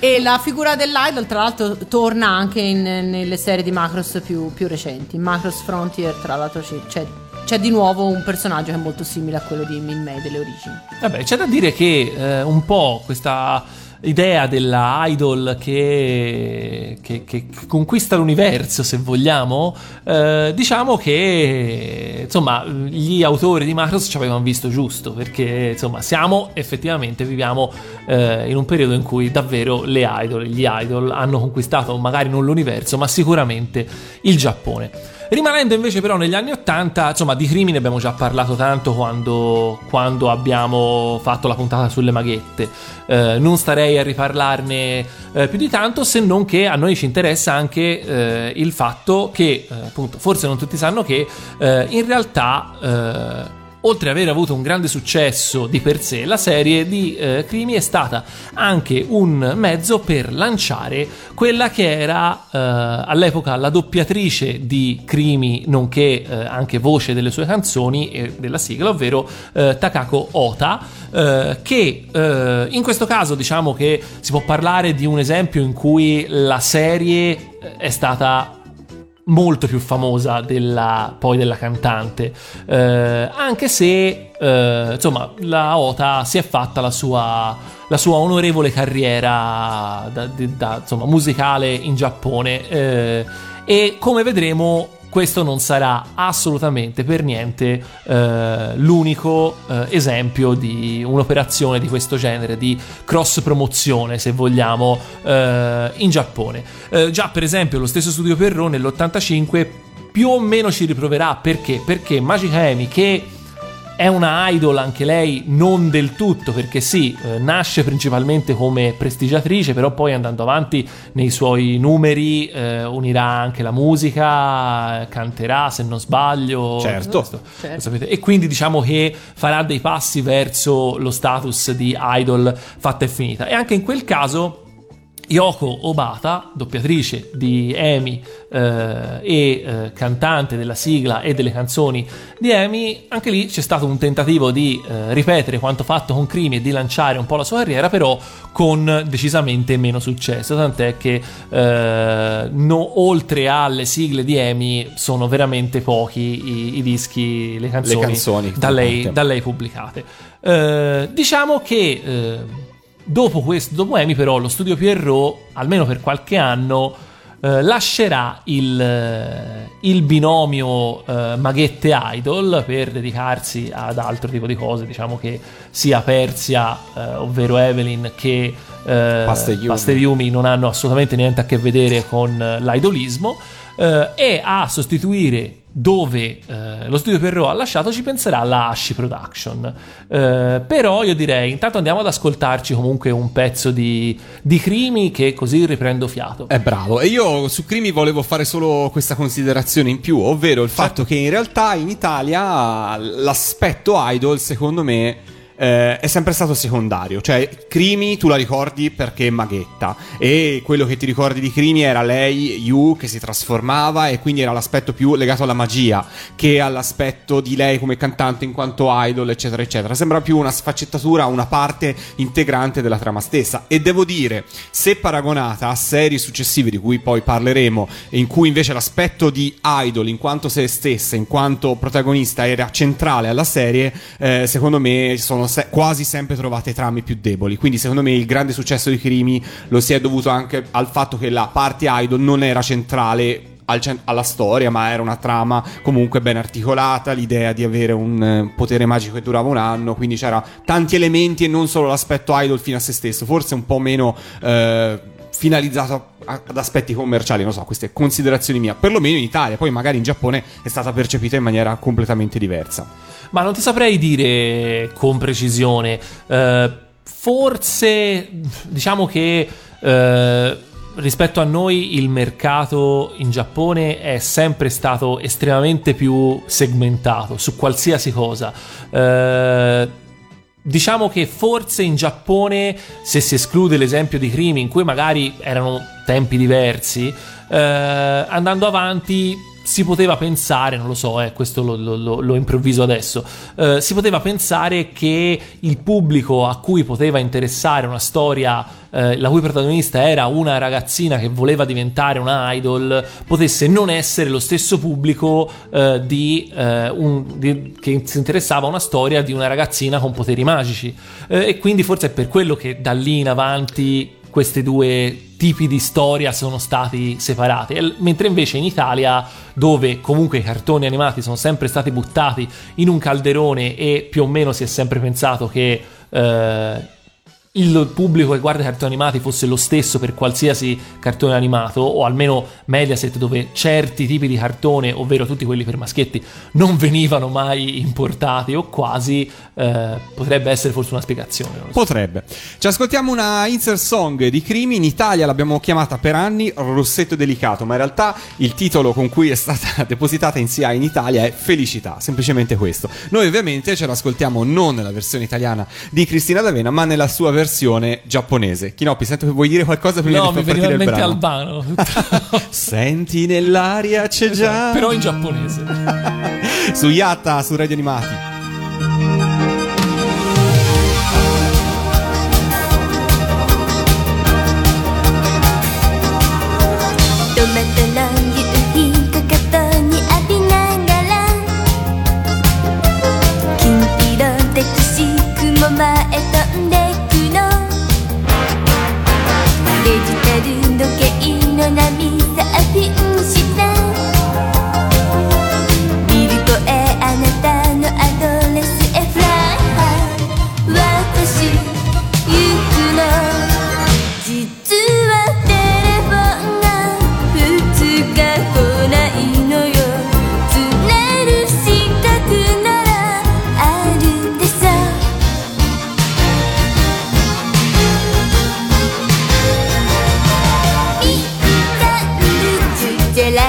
E la figura dell'idol, tra l'altro, torna anche in- nelle serie di Macross più, più recenti. In Macross Frontier, tra l'altro, c'è, c'è di nuovo un personaggio che è molto simile a quello di Min Mei delle origini. Vabbè, c'è da dire che eh, un po' questa idea della idol che, che- che conquista l'universo, se vogliamo, eh, diciamo che insomma gli autori di Macross ci avevano visto giusto, perché insomma siamo effettivamente viviamo eh, in un periodo in cui davvero le idol, gli idol hanno conquistato magari non l'universo, ma sicuramente il Giappone. Rimanendo invece però negli anni 80, insomma di crimine abbiamo già parlato tanto quando, quando abbiamo fatto la puntata sulle maghette, Eh, non starei a riparlarne eh, più di tanto se non che a noi ci interessa anche eh, il fatto che, eh, appunto, forse non tutti sanno che eh, in realtà... Oltre ad aver avuto un grande successo di per sé, la serie di eh, Crimi è stata anche un mezzo per lanciare quella che era eh, all'epoca la doppiatrice di Crimi, nonché eh, anche voce delle sue canzoni e della sigla, ovvero eh, Takako Ota, eh, che eh, in questo caso diciamo che si può parlare di un esempio in cui la serie è stata molto più famosa della, poi della cantante. Eh, anche se eh, insomma la Ota si è fatta la sua, la sua onorevole carriera da- di- da, insomma, musicale in Giappone. Eh, e come vedremo questo non sarà assolutamente per niente eh, l'unico eh, esempio di un'operazione di questo genere, di cross promozione, se vogliamo, eh, in Giappone. Eh, già, per esempio, lo stesso studio Perro nell'85 più o meno ci riproverà perché? Perché Magica Emi, che è una idol anche lei, non del tutto, perché sì, eh, nasce principalmente come prestigiatrice, però poi andando avanti nei suoi numeri eh, unirà anche la musica, canterà se non sbaglio. Certo. Questo- Certo. lo sapete. E quindi diciamo che farà dei passi verso lo status di idol fatta e finita. E anche in quel caso Yoko Obata, doppiatrice di Amy eh, e eh, cantante della sigla e delle canzoni di Amy, anche lì c'è stato un tentativo di eh, ripetere quanto fatto con Crimi e di lanciare un po' la sua carriera, però con decisamente meno successo, tant'è che eh, no- oltre alle sigle di Amy sono veramente pochi i, i dischi, le canzoni, canzoni da, lei, pubblicate. da lei pubblicate. Eh, diciamo che eh, dopo questo, dopo Amy, però, lo studio Pierrot, almeno per qualche anno, eh, lascerà il, eh, il binomio eh, Maghette Idol per dedicarsi ad altro tipo di cose, diciamo che sia Persia, eh, ovvero Evelyn, che eh, Paste Yumi. Paste Yumi non hanno assolutamente niente a che vedere con eh, l'idolismo, eh, e a sostituire dove eh, lo studio Perrault ha lasciato ci penserà la Ashi Production. Eh, però io direi, intanto andiamo ad ascoltarci comunque un pezzo di, di Crimi che così riprendo fiato. È bravo. E io su Crimi volevo fare solo questa considerazione in più, ovvero il fatto che in realtà in Italia l'aspetto idol, secondo me, eh, è sempre stato secondario. Cioè, Crimi tu la ricordi perché è maghetta. E quello che ti ricordi di Crimi era lei, Yu, che si trasformava, e quindi era l'aspetto più legato alla magia che all'aspetto di lei come cantante in quanto idol, eccetera, eccetera. Sembra più una sfaccettatura, una parte integrante della trama stessa. E devo dire, se paragonata a serie successive di cui poi parleremo, in cui invece l'aspetto di idol in quanto se stessa, in quanto protagonista, era centrale alla serie, eh, secondo me sono se- quasi sempre trovate trame più deboli. Quindi, secondo me, il grande successo di Crimi lo si è dovuto anche al fatto che la parte idol non era centrale al cen- alla storia, ma era una trama comunque ben articolata. L'idea di avere un eh, potere magico che durava un anno, quindi c'era tanti elementi e non solo l'aspetto idol fino a se stesso, forse un po' meno. Eh, finalizzato ad aspetti commerciali, non so, queste considerazioni mie, perlomeno in Italia, poi magari in Giappone è stata percepita in maniera completamente diversa. Ma non ti saprei dire con precisione. Eh, forse diciamo che eh, rispetto a noi il mercato in Giappone è sempre stato estremamente più segmentato su qualsiasi cosa. Eh, Diciamo che forse in Giappone, se si esclude l'esempio di crimi in cui magari erano tempi diversi, eh, andando avanti si poteva pensare, non lo so, eh, questo lo, lo- lo- improvviso adesso, eh, si poteva pensare che il pubblico a cui poteva interessare una storia eh, la cui protagonista era una ragazzina che voleva diventare una idol, potesse non essere lo stesso pubblico eh, di, eh, un- di- che si interessava a una storia di una ragazzina con poteri magici. Eh, e quindi forse è per quello che da lì in avanti questi due tipi di storia sono stati separati, mentre invece in Italia, dove comunque i cartoni animati sono sempre stati buttati in un calderone e più o meno si è sempre pensato che eh, il pubblico che guarda i cartoni animati fosse lo stesso per qualsiasi cartone animato, o almeno Mediaset, dove certi tipi di cartone, ovvero tutti quelli per maschietti, non venivano mai importati o quasi, eh, potrebbe essere forse una spiegazione. so. Potrebbe. Ci ascoltiamo una insert song di Crimi. In Italia l'abbiamo chiamata per anni Rossetto Delicato, ma in realtà il titolo con cui è stata depositata in SIA in Italia è Felicità, semplicemente questo. Noi ovviamente ce l'ascoltiamo non nella versione italiana di Cristina D'Avena, ma nella sua versione giapponese. Kinoppi, sento che vuoi dire qualcosa prima No, di mi far partire il brano? Albano. Senti nell'aria c'è già. Però in giapponese. su Yatta, su Radio Animati. Angela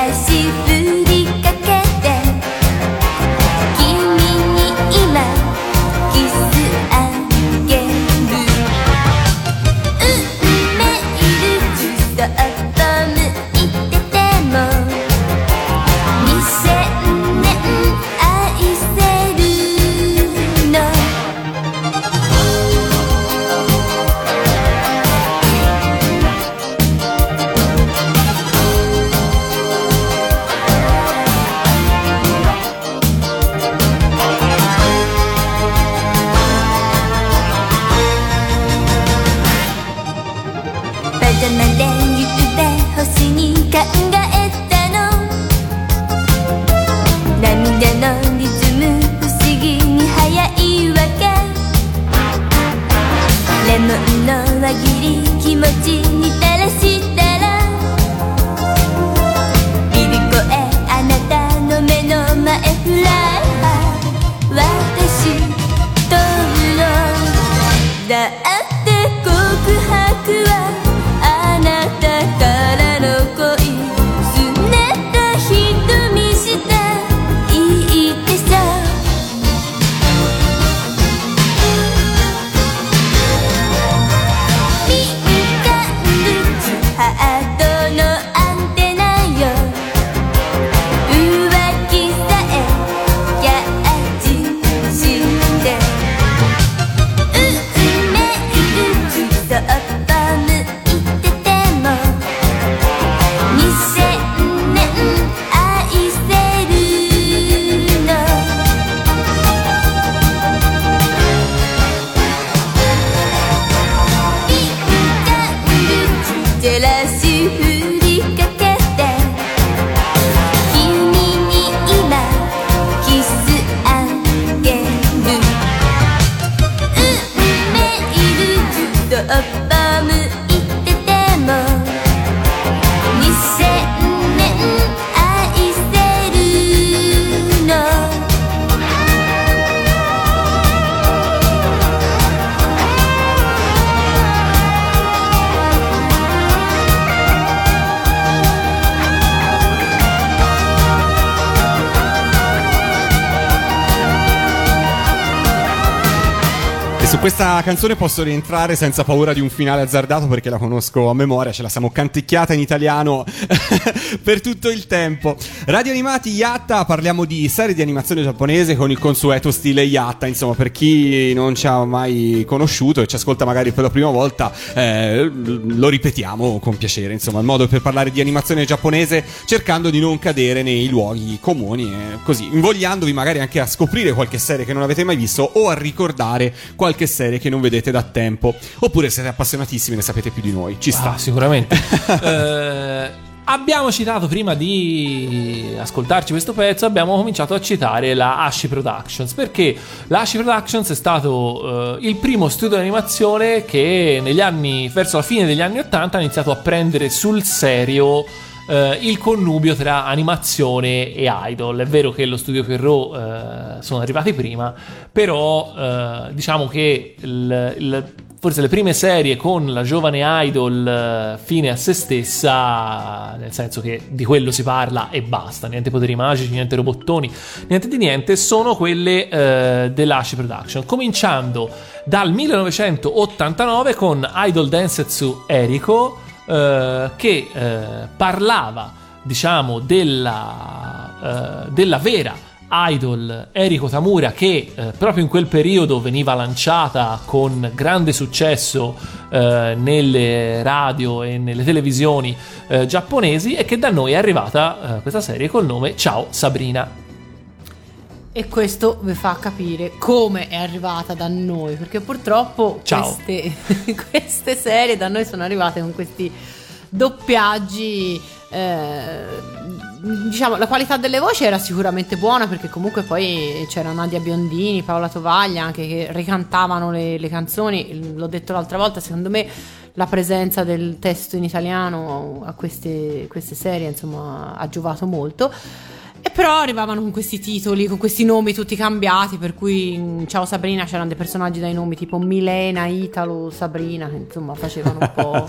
canzone posso rientrare senza paura di un finale azzardato perché la conosco a memoria, ce la siamo canticchiata in italiano per tutto il tempo. Radio Animati Yatta, parliamo di serie di animazione giapponese con il consueto stile Yatta, insomma per chi non ci ha mai conosciuto e ci ascolta magari per la prima volta, eh, lo ripetiamo con piacere, insomma il modo per parlare di animazione giapponese cercando di non cadere nei luoghi comuni e così, invogliandovi magari anche a scoprire qualche serie che non avete mai visto o a ricordare qualche serie che non vedete da tempo. Oppure siete appassionatissimi e ne sapete più di noi. Ci sta. Ah, sicuramente. Eh, abbiamo citato prima di ascoltarci questo pezzo, abbiamo cominciato a citare la Ashi Productions perché la Ashi Productions è stato eh, il primo studio di animazione che negli anni, verso la fine degli anni 80 ha iniziato a prendere sul serio eh, il connubio tra animazione e idol. È vero che lo studio Perrault eh, sono arrivati prima, però eh, diciamo che il- il- forse le prime serie con la giovane idol eh, fine a se stessa, nel senso che di quello si parla e basta, niente poteri magici, niente robottoni, niente di niente, sono quelle eh, dell'Ashi Production, cominciando dal 1989 con Idol Densetsu Eriko, eh, che eh, parlava, diciamo, della, eh, della vera idol Eriko Tamura che eh, proprio in quel periodo veniva lanciata con grande successo eh, nelle radio e nelle televisioni eh, giapponesi e che da noi è arrivata eh, questa serie col nome Ciao Sabrina. E questo vi fa capire come è arrivata da noi, perché purtroppo queste, queste serie da noi sono arrivate con questi doppiaggi. eh, diciamo, la qualità delle voci era sicuramente buona perché comunque poi c'era Nadia Biondini, Paola Tovaglia anche che ricantavano le, le canzoni. L'ho detto l'altra volta, secondo me la presenza del testo in italiano a queste, queste serie insomma ha giovato molto. E però arrivavano con questi titoli, con questi nomi tutti cambiati, per cui in Ciao Sabrina c'erano dei personaggi dai nomi tipo Milena, Italo, Sabrina, che insomma facevano un po'...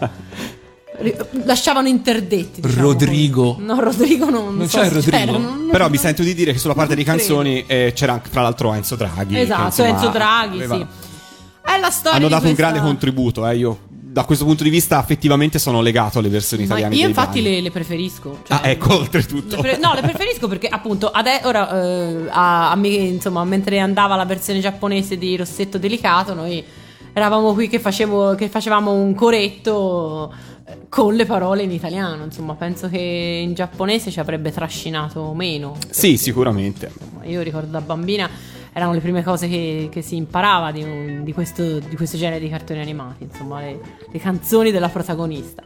lasciavano interdetti. diciamo Rodrigo. No, Rodrigo non, Non so c'è Rodrigo? non- Però mi sento di dire che sulla parte di canzoni eh, c'era anche, fra l'altro Enzo Draghi. che, Esatto, insomma, Enzo Draghi, aveva- sì. È la storia Hanno dato un questa- grande contributo, eh, io da questo punto di vista affettivamente sono legato alle versioni Ma italiane io infatti le, le preferisco. cioè- Ah, ecco, oltretutto. Le pre- no, le preferisco perché appunto ade- ora eh, a, a me, insomma, mentre andava la versione giapponese di Rossetto Delicato, noi eravamo qui che, facevo- che facevamo un coretto eh, con le parole in italiano. Insomma, penso che in giapponese ci avrebbe trascinato meno. Sì, sicuramente. Insomma, Io ricordo da bambina erano le prime cose che, che si imparava di, un- di questo, di questo genere di cartoni animati, insomma, le, le canzoni della protagonista.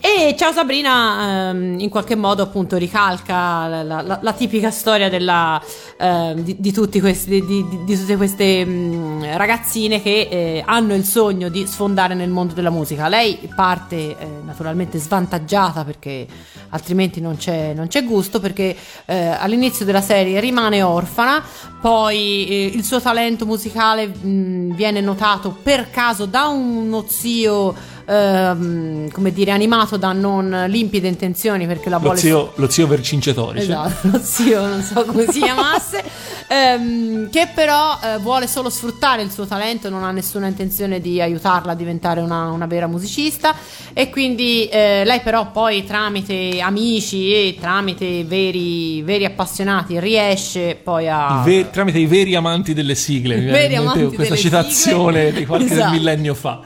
E Ciao Sabrina ehm, in qualche modo appunto ricalca la, la- la- tipica storia della, ehm, di, di questi, di, di- tutte queste mh, ragazzine che eh, hanno il sogno di sfondare nel mondo della musica. Lei parte eh, naturalmente svantaggiata perché altrimenti non c'è, non c'è gusto perché eh, all'inizio della serie rimane orfana, poi eh, il suo talento musicale mh, viene notato per caso da uno zio ehm, come dire animato da non limpide intenzioni perché la Lo vuole zio, lo zio Vercingetorix. Esatto, lo zio, non so come si chiamasse, ehm, che però eh, vuole solo sfruttare il suo talento, non ha nessuna intenzione di aiutarla a diventare una, una vera musicista e quindi eh, lei però poi tramite amici e tramite veri, veri appassionati riesce poi a... I ver- tramite i veri amanti delle sigle, Veri amanti questa citazione sigle. di qualche Esatto. millennio fa.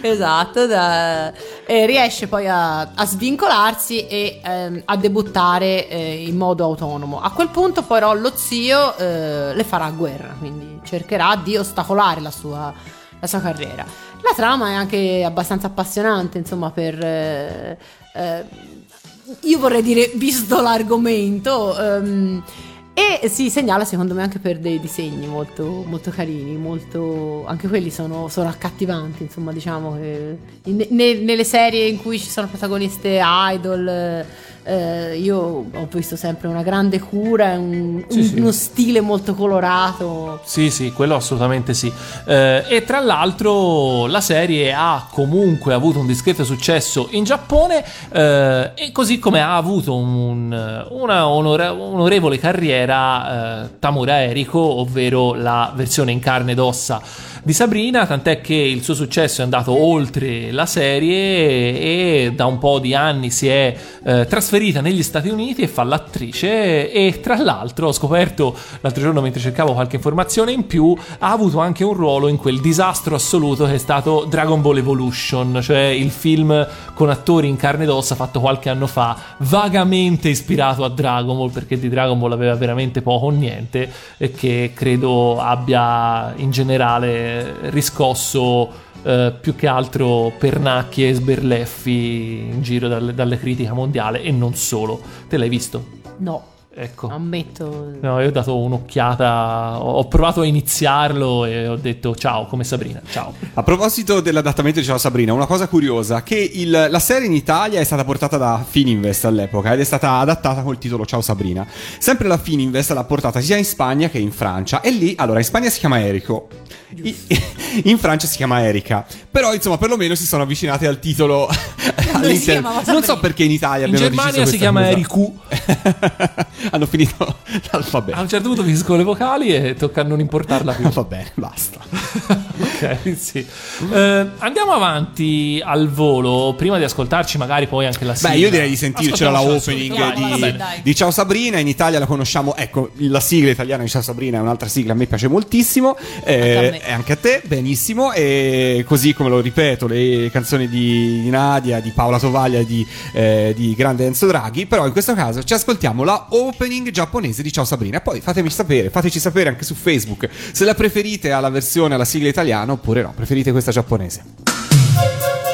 Esatto, da- e riesce poi a, a svincolarsi e ehm, a debuttare eh, in modo autonomo. A quel punto però lo zio eh, le farà guerra, quindi cercherà di ostacolare la sua, la sua carriera. La trama è anche abbastanza appassionante, insomma, per... eh, eh, io vorrei dire, visto l'argomento... ehm, e si segnala secondo me anche per dei disegni molto, molto carini, molto, anche quelli sono, sono accattivanti, insomma diciamo che ne- nelle serie in cui ci sono protagoniste idol eh, io ho visto sempre una grande cura, un- Sì, un- sì. uno stile molto colorato. Sì, sì, quello assolutamente sì. Eh, e tra l'altro la serie ha comunque avuto un discreto successo in Giappone eh, e così come ha avuto un- una onore- onorevole carriera eh, Tamura Eriko, ovvero la versione in carne ed ossa di Sabrina, tant'è che il suo successo è andato oltre la serie e da un po' di anni si è eh, trasferita negli Stati Uniti e fa l'attrice e tra l'altro ho scoperto l'altro giorno mentre cercavo qualche informazione in più ha avuto anche un ruolo in quel disastro assoluto che è stato Dragon Ball Evolution, cioè il film con attori in carne ed ossa fatto qualche anno fa, vagamente ispirato a Dragon Ball perché di Dragon Ball aveva veramente poco o niente e che credo abbia in generale riscosso eh, più che altro pernacchie e sberleffi in giro dalle, dalle critiche mondiale e non solo. Te l'hai visto? No, Ecco. ammetto. No, io ho dato un'occhiata, ho provato a iniziarlo e ho detto ciao, come Sabrina, ciao. A proposito dell'adattamento di Ciao Sabrina, una cosa curiosa, che il- la serie in Italia è stata portata da Fininvest all'epoca ed è stata adattata col titolo Ciao Sabrina. Sempre la Fininvest l'ha portata sia in Spagna che in Francia e lì, allora in Spagna si chiama Erico, in Francia si chiama Erika, però insomma perlomeno si sono avvicinati al titolo all'interno. Non so perché in Italia In abbiamo Germania si chiama. Ericu. Hanno finito l'alfabeto. A un certo punto finisco le vocali e tocca a non importarla più. Va bene, basta. ok, sì. Eh, andiamo avanti al volo, prima di ascoltarci magari poi anche la sigla. Beh, io direi di sentircela la opening di, dai. di Ciao Sabrina. In Italia la conosciamo, ecco, la sigla italiana di Ciao Sabrina è un'altra sigla, a me piace moltissimo. eh, Me. E anche a te, benissimo. E così come lo ripeto, le canzoni di, di Nadia, di Paola Tovaglia di, eh, di grande Enzo Draghi. Però in questo caso ci ascoltiamo la opening giapponese di Ciao Sabrina. Poi fatemi sapere, fateci sapere anche su Facebook se la preferite alla versione, alla sigla italiana oppure no, preferite questa giapponese.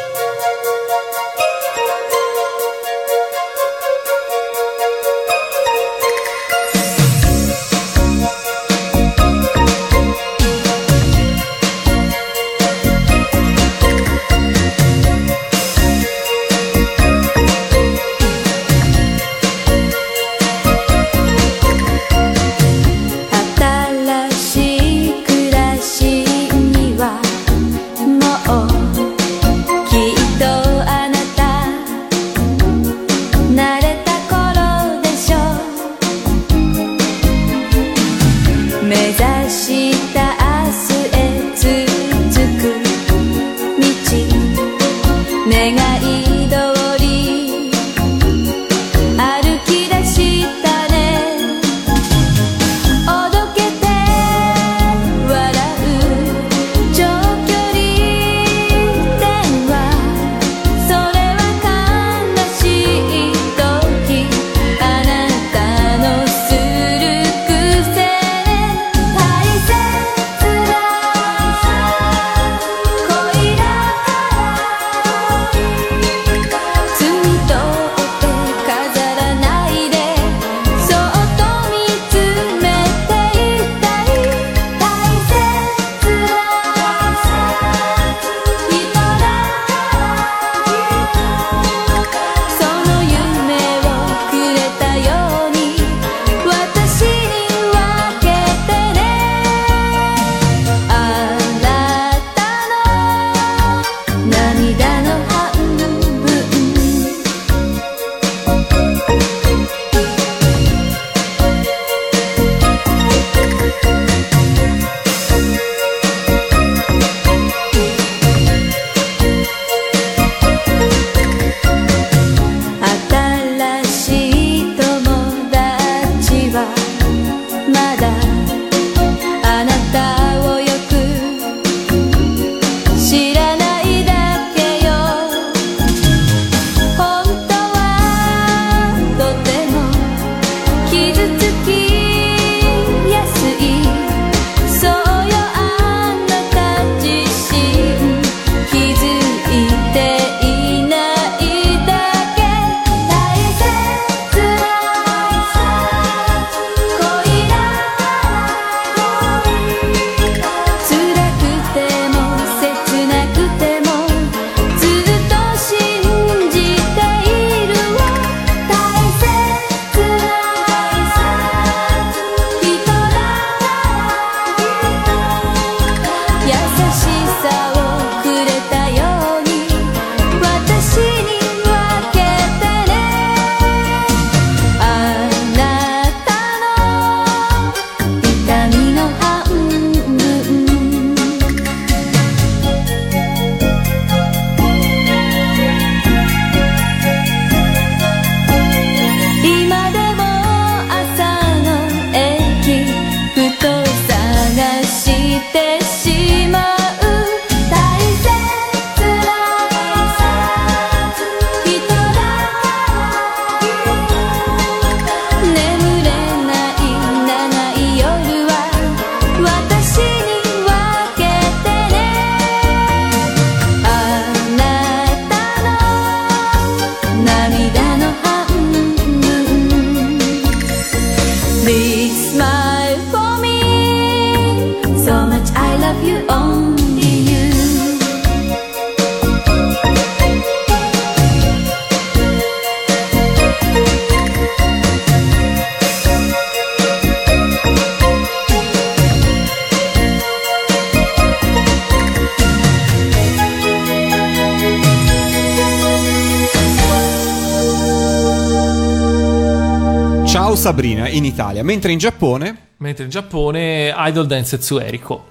Ciao Sabrina in Italia, mentre in Giappone Mentre in Giappone Idol Densetsu Eriko.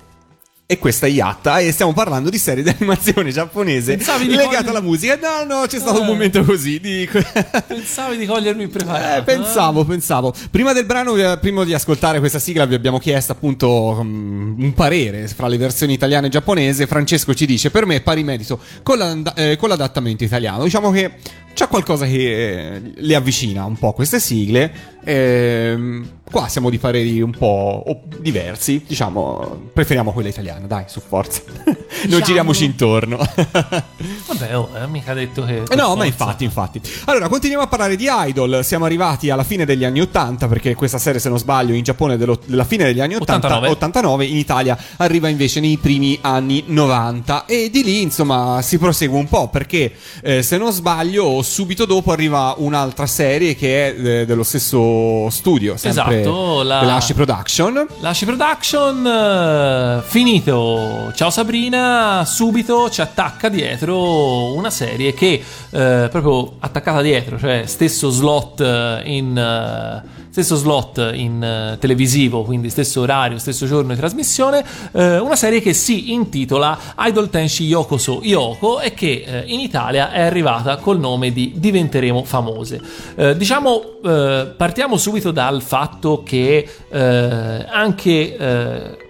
e questa è Yatta e stiamo parlando di serie di animazione giapponese Pensavi legata cogliere- alla musica. No, no, c'è stato un Eh. momento così di Pensavi di cogliermi impreparato. Eh, pensavo, pensavo. Prima del brano, eh, prima di ascoltare questa sigla, vi abbiamo chiesto appunto mm, un parere fra le versioni italiane e giapponese. Francesco ci dice: Per me è pari merito con, eh, con l'adattamento italiano. Diciamo che c'è qualcosa che eh, le avvicina un po' queste sigle. Ehm, qua siamo di pareri un po' diversi. Diciamo, preferiamo quella italiana, dai, su forza. non Diciamo. giriamoci intorno. Vabbè, oh, eh, mica detto che. Eh No, per ma forza. infatti, infatti. Allora, continuiamo a parlare di Idol. Siamo arrivati alla fine degli anni 80, perché questa serie, se non sbaglio, in Giappone dello- della fine degli anni 80, 89. 89, in Italia arriva invece nei primi anni 90. E di lì, insomma, si prosegue un po', perché eh, se non sbaglio, subito dopo arriva un'altra serie che è eh, dello stesso studio, sempre Esatto, la- Ashi Production. Lasci Production, eh, finito. Ciao Sabrina, subito ci attacca dietro una serie che eh, proprio attaccata dietro, cioè stesso slot eh, in eh, stesso slot in eh, televisivo, quindi stesso orario, stesso giorno di trasmissione, eh, una serie che si intitola Idol Tenshi Yokoso Yoko e che eh, in Italia è arrivata col nome di Diventeremo famose. Diciamo, partiamo subito dal fatto che anche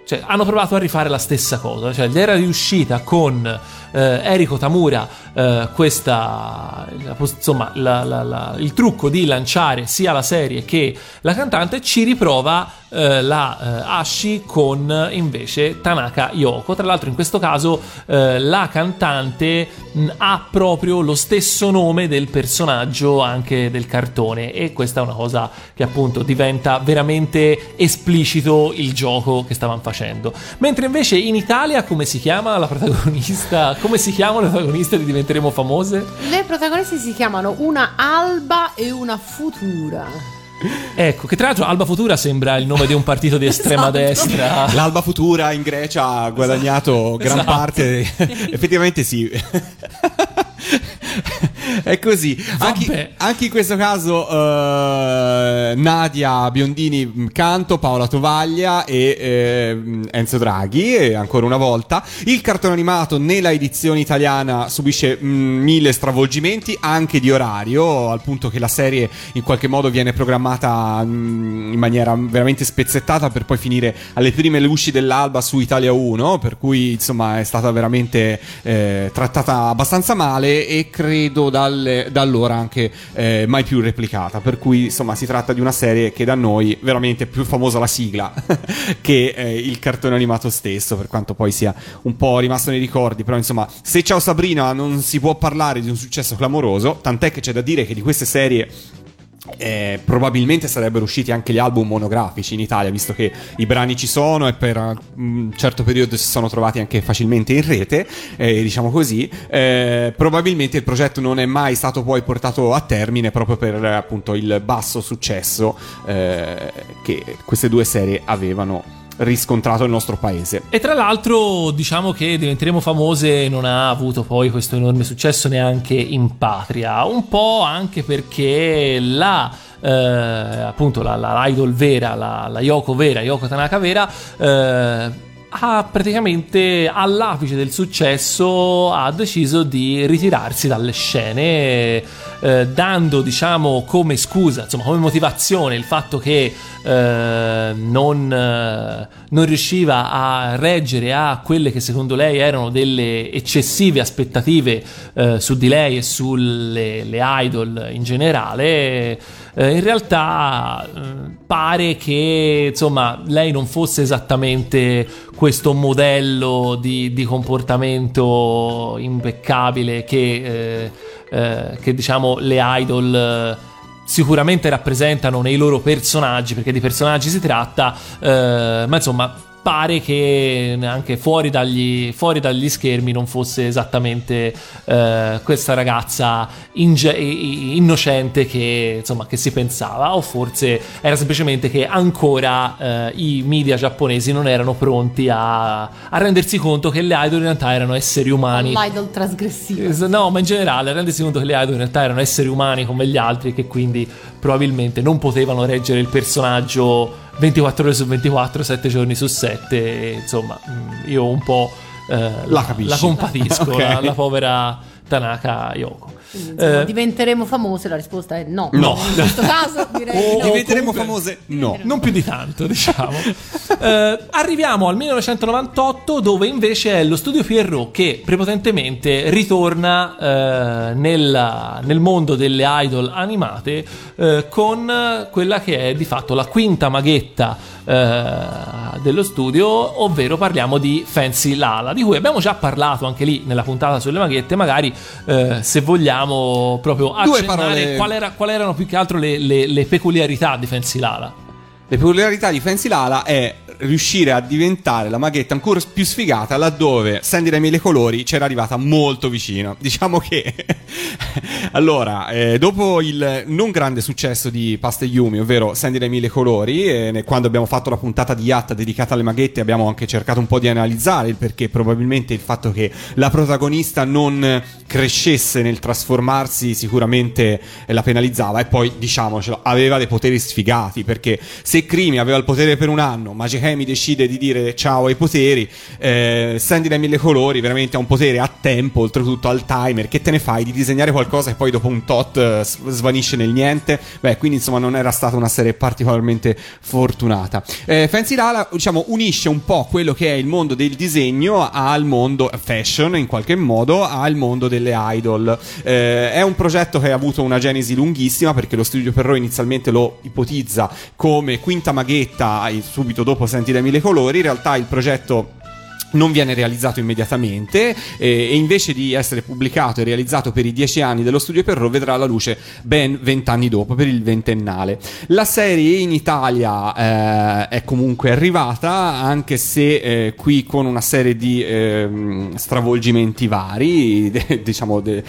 cioè, hanno provato a rifare la stessa cosa, cioè gli era riuscita con eh, Eriko Tamura eh, questa insomma la- la- la- il trucco di lanciare sia la serie che la cantante ci riprova eh, la eh, Ashi con invece Tanaka Yoko. Tra l'altro in questo caso eh, la cantante mh, ha proprio lo stesso nome del personaggio anche del cartone. E questa è una cosa che appunto diventa veramente esplicito il gioco che stavano facendo. Mentre invece in Italia come si chiama la protagonista come si chiamano le protagoniste di Diventeremo famose Le protagoniste si chiamano una Alba e una Futura. ecco che tra l'altro Alba Futura sembra il nome di un partito di estrema Esatto. destra L'Alba Futura in Grecia ha guadagnato gran Esatto. parte. Effettivamente sì. È così. Anche, anche in questo caso eh, Nadia Biondini mh, canto, Paola Tovaglia e eh, Enzo Draghi e ancora una volta. Il cartone animato nella edizione italiana subisce mh, mille stravolgimenti anche di orario, al punto che la serie in qualche modo viene programmata mh, in maniera veramente spezzettata per poi finire alle prime luci dell'alba su Italia 1, per cui insomma è stata veramente eh, trattata abbastanza male e credo dalle- da allora anche eh, mai più replicata, per cui insomma si tratta di una serie che da noi veramente è più famosa la sigla che eh, il cartone animato stesso, per quanto poi sia un po' rimasto nei ricordi, però insomma se Ciao Sabrina non si può parlare di un successo clamoroso, tant'è che c'è da dire che di queste serie eh, probabilmente sarebbero usciti anche gli album monografici in Italia, visto che i brani ci sono e per un certo periodo si sono trovati anche facilmente in rete, eh, diciamo così. Eh, probabilmente il progetto non è mai stato poi portato a termine proprio per appunto il basso successo eh, che queste due serie avevano riscontrato nel nostro paese. E tra l'altro diciamo che diventeremo famose non ha avuto poi questo enorme successo neanche in patria, un po' anche perché la eh, appunto la, la idol vera, la, la Yoko vera, Yoko Tanaka vera eh, ha praticamente all'apice del successo ha deciso di ritirarsi dalle scene eh, dando diciamo come scusa insomma come motivazione il fatto che eh, non, eh, non riusciva a reggere a quelle che secondo lei erano delle eccessive aspettative eh, su di lei e sulle le idol in generale eh, in realtà eh, pare che insomma lei non fosse esattamente questo modello di, di comportamento impeccabile che, eh, eh, che diciamo le idol eh, sicuramente rappresentano nei loro personaggi, perché di personaggi si tratta, eh, ma insomma pare che anche fuori dagli, fuori dagli schermi non fosse esattamente eh, questa ragazza inge- innocente che, insomma, che si pensava, o forse era semplicemente che ancora eh, i media giapponesi non erano pronti a, a, rendersi conto che le idol in realtà erano esseri umani. L'idol trasgressiva. No, ma in generale, rendersi conto che le idol in realtà erano esseri umani come gli altri e che quindi probabilmente non potevano reggere il personaggio 24 ore su 24, 7 giorni su 7. Insomma, mm, io un po' eh, la, la, compatisco, okay. la, la povera Tanaka Yoko. Quindi, insomma, eh, diventeremo famose? La risposta è no. No. In questo caso direi o, no. Diventeremo famose? No. Non più di tanto, diciamo. eh, arriviamo al 1998 dove invece è lo studio Pierrot che prepotentemente ritorna eh, nella, nel mondo delle idol animate eh, con quella che è di fatto la quinta maghetta eh, dello studio, ovvero parliamo di Fancy Lala, di cui abbiamo già parlato anche lì nella puntata sulle maghette, magari eh, se vogliamo proprio accennare qual, era, qual, erano più che altro le, le, le peculiarità di Fancy Lala. Le peculiarità di Fancy Lala è riuscire a diventare la maghetta ancora più sfigata laddove Sandy dai mille colori c'era arrivata molto vicino. Diciamo che allora, eh, dopo il non grande successo di Pasta Yumi, ovvero Sandy dai mille colori, eh, quando abbiamo fatto la puntata di Yatta dedicata alle maghette abbiamo anche cercato un po' di analizzare il perché probabilmente il fatto che la protagonista non crescesse nel trasformarsi sicuramente la penalizzava e poi diciamocelo, aveva dei poteri sfigati perché se Crimi aveva il potere per un anno, Magic Hemi decide di dire ciao ai poteri, eh, Sandy dai mille colori veramente ha un potere a tempo, oltretutto al timer, che te ne fai di disegnare qualcosa e poi dopo un tot eh, svanisce nel niente? Beh, quindi insomma non era stata una serie particolarmente fortunata. Eh, Fancy Lala, diciamo, unisce un po' quello che è il mondo del disegno al mondo fashion in qualche modo, al mondo delle idol. Eh, è un progetto che ha avuto una genesi lunghissima perché lo studio Perro inizialmente lo ipotizza come quinta maghetta subito dopo Senti dai mille colori, in realtà il progetto non viene realizzato immediatamente eh, e invece di essere pubblicato e realizzato per i dieci anni dello studio Perro vedrà la luce ben vent'anni dopo, per il ventennale. La serie in Italia eh, è comunque arrivata, anche se eh, qui con una serie di ehm, stravolgimenti vari, de, diciamo de,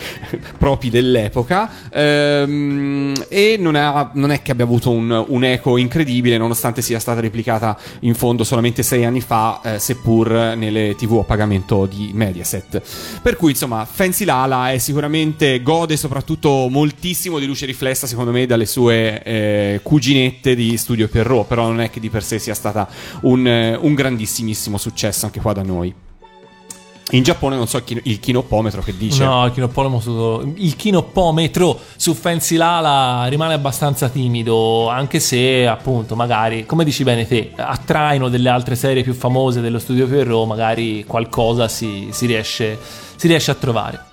propri dell'epoca, ehm, e non è, non è, che abbia avuto un, un, eco incredibile, nonostante sia stata replicata in fondo solamente sei anni fa, eh, seppur nel le TV a pagamento di Mediaset. Per cui, insomma, Fancy Lala è sicuramente gode soprattutto moltissimo di luce riflessa, secondo me, dalle sue eh, cuginette di Studio Perrault, però non è che di per sé sia stata un, un grandissimissimo successo anche qua da noi. In Giappone non so il chinopometro che dice. No, il chinopometro, il chinopometro su Fancy Lala rimane abbastanza timido, anche se appunto magari, come dici bene te, a traino delle altre serie più famose dello studio Perro, magari qualcosa si, si, riesce, si riesce, a trovare.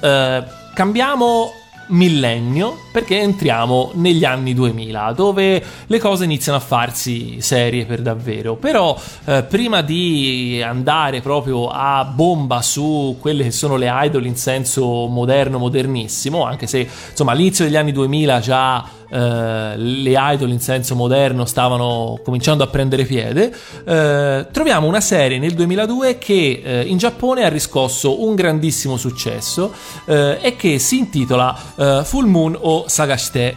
Uh, cambiamo millennio perché entriamo negli anni 2000 dove le cose iniziano a farsi serie per davvero. Però eh, prima di andare proprio a bomba su quelle che sono le idol in senso moderno modernissimo anche se insomma all'inizio degli anni 2000 già eh, le idol in senso moderno stavano cominciando a prendere piede, eh, troviamo una serie nel 2002 che eh, in Giappone ha riscosso un grandissimo successo eh, e che si intitola eh, Full Moon o Sagashite,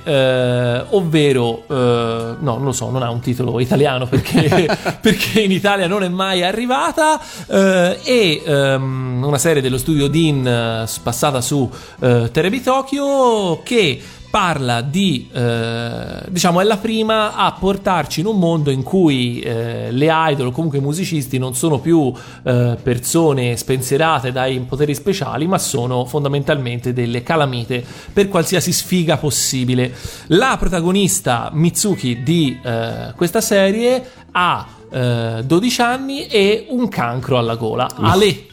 ovvero, no, non lo so, non ha un titolo italiano perché, perché in Italia non è mai arrivata, e um, una serie dello studio Dean passata su Terebi Tokyo che parla di, eh, diciamo, è la prima a portarci in un mondo in cui eh, le idol o comunque i musicisti non sono più eh, persone spensierate dai poteri speciali, ma sono fondamentalmente delle calamite per qualsiasi sfiga possibile. La protagonista Mitsuki di eh, questa serie ha 12 eh, anni e un cancro alla gola. Ale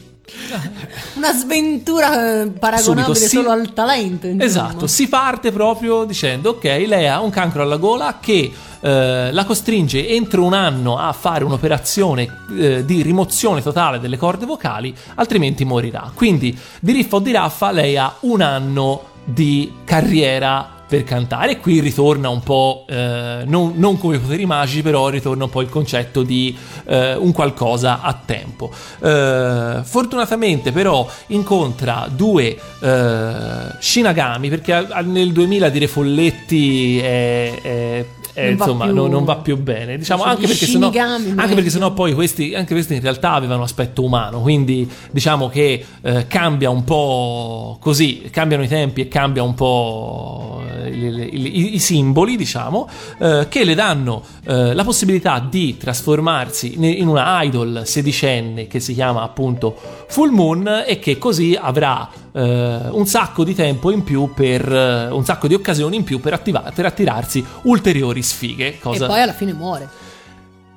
Una sventura eh, paragonabile Subito, solo al talento. Insomma. Esatto, si parte proprio dicendo ok, lei ha un cancro alla gola che eh, la costringe entro un anno a fare un'operazione eh, di rimozione totale delle corde vocali, altrimenti morirà. Quindi di riffa o di raffa lei ha un anno di carriera per cantare. Qui ritorna un po', eh, non, non come poteri magici, però ritorna un po' il concetto di eh, un qualcosa a tempo. Eh, fortunatamente però incontra due eh, Shinagami, perché nel 2000 dire folletti è... è- è, Non insomma, più- no- non va più bene. Diciamo Dici anche perché sennò, anche perché sennò poi questi, anche questi in realtà avevano aspetto umano, quindi diciamo che eh, cambia un po' così, cambiano i tempi e cambia un po' le- le- i, i simboli, diciamo, eh, che le danno eh, la possibilità di trasformarsi in in una idol sedicenne che si chiama appunto Full Moon e che così avrà eh, un sacco di tempo in più per eh, un sacco di occasioni in più per, attiva- per attirarsi ulteriori sfighe. Cosa... E poi alla fine muore.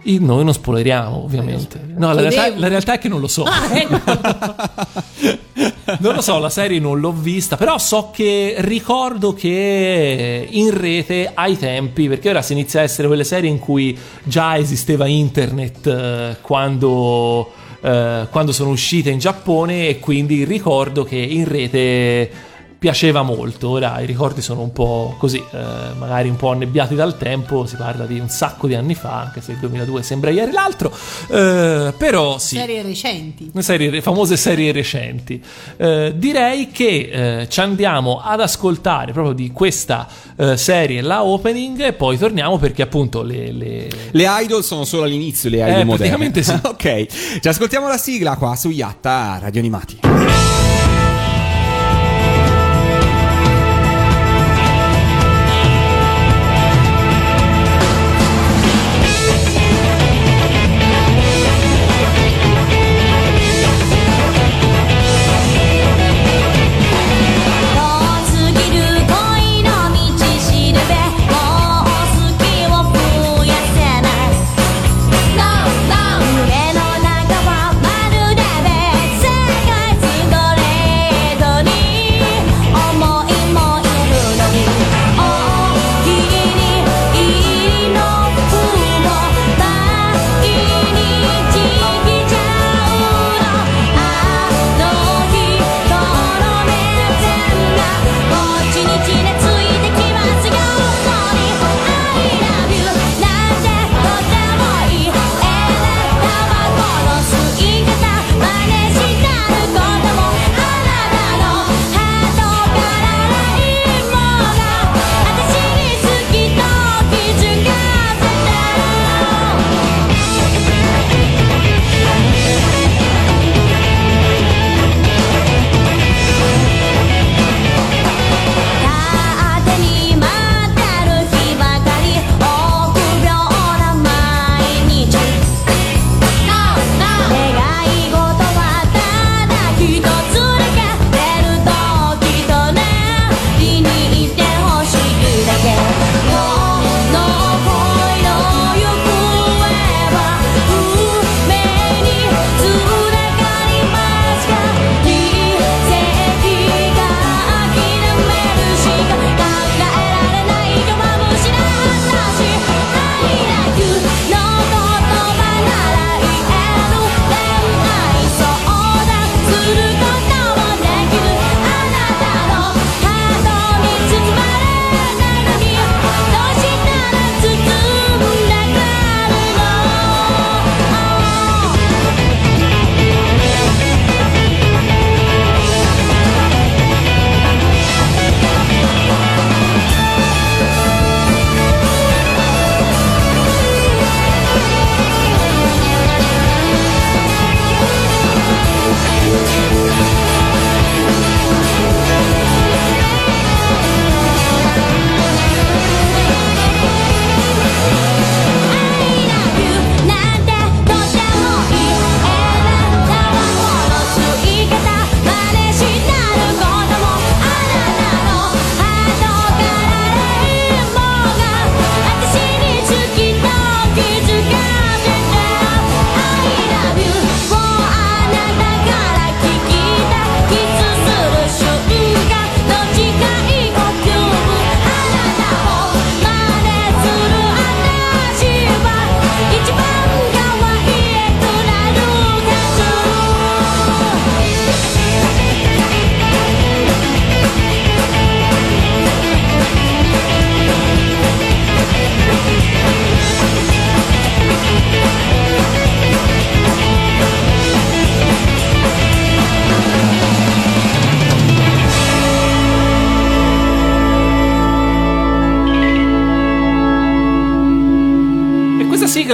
Noi non spoileriamo, ovviamente. No, la realtà, la realtà è che non lo so. Ah, ecco. Non lo so, la serie non l'ho vista, però so che ricordo che in rete ai tempi, perché ora si inizia a essere quelle serie in cui già esisteva internet eh, quando, eh, quando sono uscite in Giappone e quindi ricordo che in rete piaceva molto. Ora i ricordi sono un po' così, eh, magari un po' annebbiati dal tempo, si parla di un sacco di anni fa, anche se il 2002 sembra ieri l'altro, eh, però sì. Serie recenti. Le serie- famose serie recenti. Eh, direi che eh, ci andiamo ad ascoltare proprio di questa eh, serie la opening e poi torniamo perché appunto le... le- Le idol sono solo all'inizio, le idol Eh, moderne. praticamente sì. ok, ci ascoltiamo la sigla qua su Yatta Radio Animati.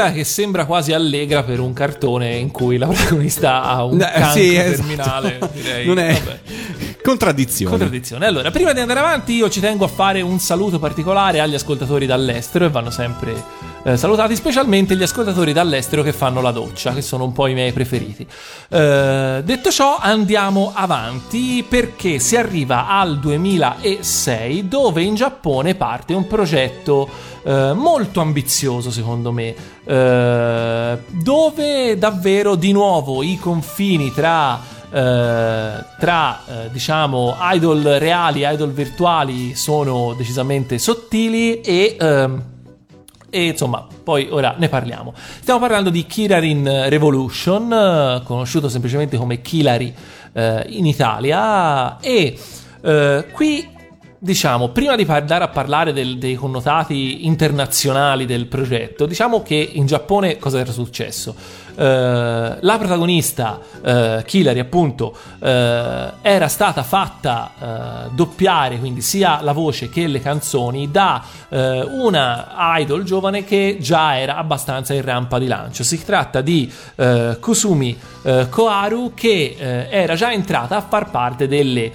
Sigla che sembra quasi allegra per un cartone in cui la protagonista ha un cancro sì, esatto. terminale, direi. Non è Vabbè. contraddizione. Contraddizione. Allora, prima di andare avanti, io ci tengo a fare un saluto particolare agli ascoltatori dall'estero e vanno sempre eh, salutati, specialmente gli ascoltatori dall'estero che fanno la doccia, che sono un po' i miei preferiti. Eh, detto ciò, andiamo avanti perché si arriva al 2006, dove in Giappone parte un progetto eh, molto ambizioso, secondo me. eh, dove davvero di nuovo i confini tra eh, tra eh, diciamo idol reali e idol virtuali sono decisamente sottili e ehm, e insomma, poi ora ne parliamo. Stiamo parlando di Kilarin Revolution, eh, conosciuto semplicemente come Kilari eh, in Italia. E eh, qui, diciamo, prima di andare a parlare del- dei connotati internazionali del progetto, diciamo che in Giappone cosa era successo? Eh, la protagonista, eh, Kilari, appunto, eh, era stata fatta eh, doppiare, quindi sia la voce che le canzoni, da una idol giovane che già era abbastanza in rampa di lancio. Si tratta di Kusumi Koharu, che era già entrata a far parte delle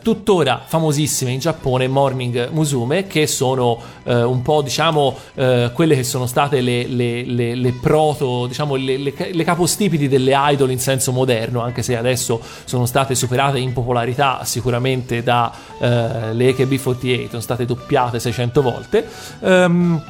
tuttora famosissime in Giappone Morning Musume, che sono un po', diciamo, quelle che sono state le, le- le- le proto, diciamo, le, le- capostipiti delle idol in senso moderno, anche se adesso sono state superate in popolarità sicuramente da eh, le AKB48, sono state doppiate 600 volte. Ehm,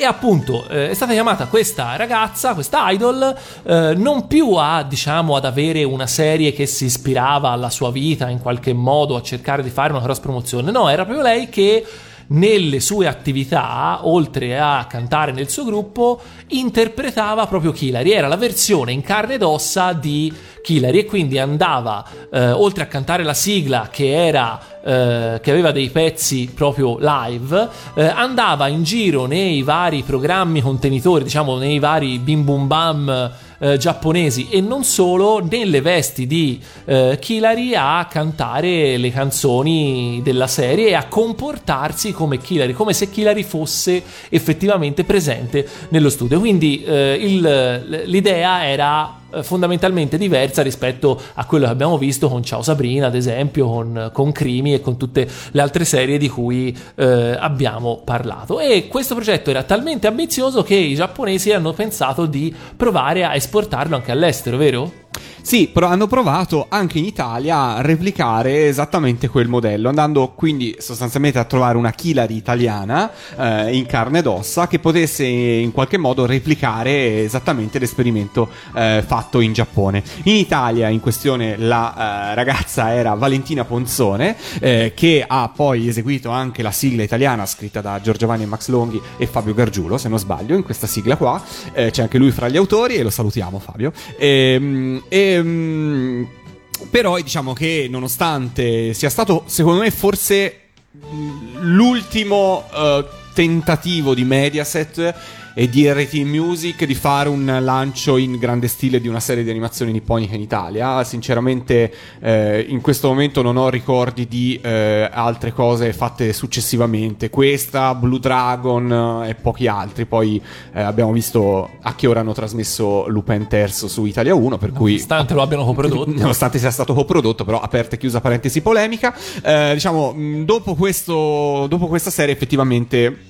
e appunto eh, è stata chiamata questa ragazza, questa idol, eh, non più a, diciamo, ad avere una serie che si ispirava alla sua vita in qualche modo, a cercare di fare una cross promozione, no, era proprio lei che nelle sue attività, oltre a cantare nel suo gruppo, interpretava proprio Kilari, era la versione in carne ed ossa di Kilari e quindi andava, eh, oltre a cantare la sigla che era eh, che aveva dei pezzi proprio live, eh, andava in giro nei vari programmi contenitori, diciamo nei vari bim bum bam eh, giapponesi e non solo, nelle vesti di eh, Kilari a cantare le canzoni della serie e a comportarsi come Kilari, come se Kilari fosse effettivamente presente nello studio. Quindi eh, il- l'idea era fondamentalmente diversa rispetto a quello che abbiamo visto con Ciao Sabrina, ad esempio, con, con Crimi e con tutte le altre serie di cui eh, abbiamo parlato. E questo progetto era talmente ambizioso che i giapponesi hanno pensato di provare a esportarlo anche all'estero, vero? Sì, però hanno provato anche in Italia a replicare esattamente quel modello, andando quindi sostanzialmente a trovare una Kilari italiana eh, in carne ed ossa che potesse in qualche modo replicare esattamente l'esperimento eh, fatto in Giappone. In Italia in questione la eh, ragazza era Valentina Ponzone, eh, che ha poi eseguito anche la sigla italiana scritta da Giorgio Vanni e Max Longhi e Fabio Gargiulo, se non sbaglio, in questa sigla qua. Eh, c'è anche lui fra gli autori e lo salutiamo Fabio. Ehm, ehm, però diciamo che nonostante sia stato secondo me forse mh, l'ultimo eh, tentativo di Mediaset e di RT Music di fare un lancio in grande stile di una serie di animazioni nipponica in Italia. Sinceramente, eh, in questo momento non ho ricordi di eh, altre cose fatte successivamente. Questa, Blue Dragon eh, e pochi altri. Poi eh, abbiamo visto a che ora hanno trasmesso Lupin Terzo su Italia 1, per cui Nonostante lo abbiano coprodotto. Nonostante sia stato coprodotto, però aperta e chiusa parentesi polemica. Eh, diciamo, dopo, questo, dopo questa serie, effettivamente.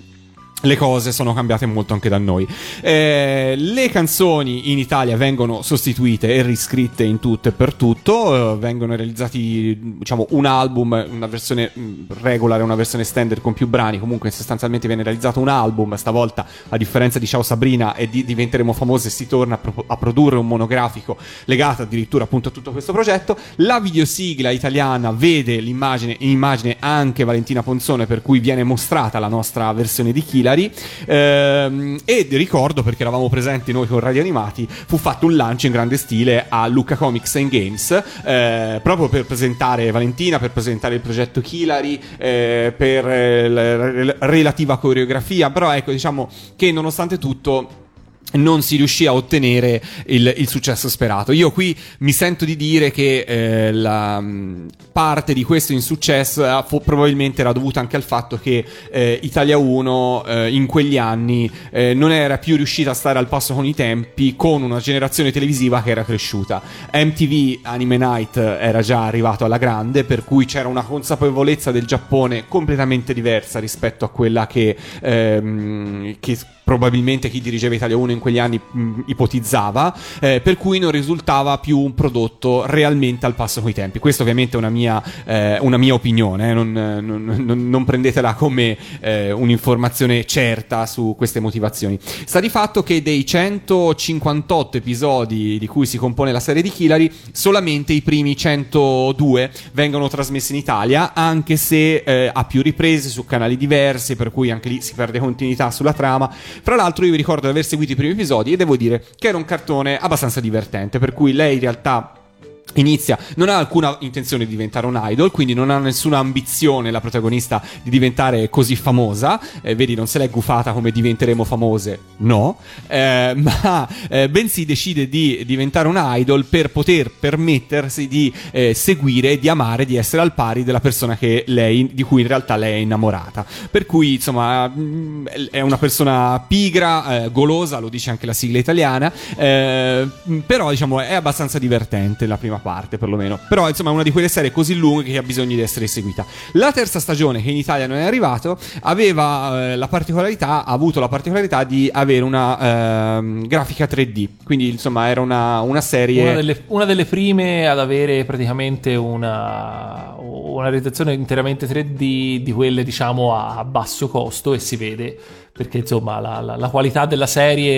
Le cose sono cambiate molto anche da noi. Eh, le canzoni in Italia vengono sostituite e riscritte in tutto e per tutto. eh, vengono realizzati, diciamo, un album, una versione mh, regular e una versione standard con più brani. Comunque, sostanzialmente viene realizzato un album. Stavolta, a differenza di Ciao Sabrina e di Diventeremo famose, si torna a, pro- a produrre un monografico legato addirittura appunto a tutto questo progetto. La videosigla italiana vede l'immagine, in immagine anche Valentina Ponzone, per cui viene mostrata la nostra versione di Kilari. Ehm, e ricordo, perché eravamo presenti noi con Radio Animati, fu fatto un lancio in grande stile a Lucca Comics and Games, eh, proprio per presentare Valentina, per presentare il progetto Kilari, eh, per eh, la relativa coreografia. Però ecco, diciamo che nonostante tutto non si riuscì a ottenere il, il successo sperato. Io qui mi sento di dire che eh, la mh, parte di questo insuccesso eh, fu- probabilmente era dovuta anche al fatto che eh, Italia 1 eh, in quegli anni eh, non era più riuscita a stare al passo con i tempi con una generazione televisiva che era cresciuta. MTV Anime Night era già arrivato alla grande, per cui c'era una consapevolezza del Giappone completamente diversa rispetto a quella che, ehm, che probabilmente chi dirigeva Italia 1 in quegli anni mh, ipotizzava, eh, per cui non risultava più un prodotto realmente al passo coi tempi. Questa ovviamente è una mia, eh, una mia opinione, eh, non, non- non- non prendetela come eh, un'informazione certa su queste motivazioni. Sta di fatto che dei 158 episodi di cui si compone la serie di Hillary, solamente i primi 102 vengono trasmessi in Italia, anche se eh, a più riprese su canali diversi, per cui anche lì si perde continuità sulla trama. Fra l'altro, io vi ricordo di aver seguito i primi episodi e devo dire che era un cartone abbastanza divertente, per cui lei in realtà. Inizia, non ha alcuna intenzione di diventare un idol, quindi non ha nessuna ambizione la protagonista di diventare così famosa. Eh, vedi, non se l'è gufata come diventeremo famose, no, Eh, ma eh, bensì decide di diventare un idol per poter permettersi di eh, seguire, di amare, di essere al pari della persona lei, di cui in realtà lei è innamorata. Per cui, insomma, mh, è una persona pigra, eh, golosa, lo dice anche la sigla italiana, eh, però diciamo è abbastanza divertente la prima parte perlomeno. Però insomma è una di quelle serie così lunghe che ha bisogno di essere seguita. La terza stagione che in Italia non è arrivato aveva eh, la particolarità, ha avuto la particolarità di avere una ehm, grafica 3D, quindi insomma era una, una serie... Una delle, una delle prime ad avere praticamente una, una realizzazione interamente 3D di quelle diciamo a basso costo e si vede perché insomma la, la- la qualità della serie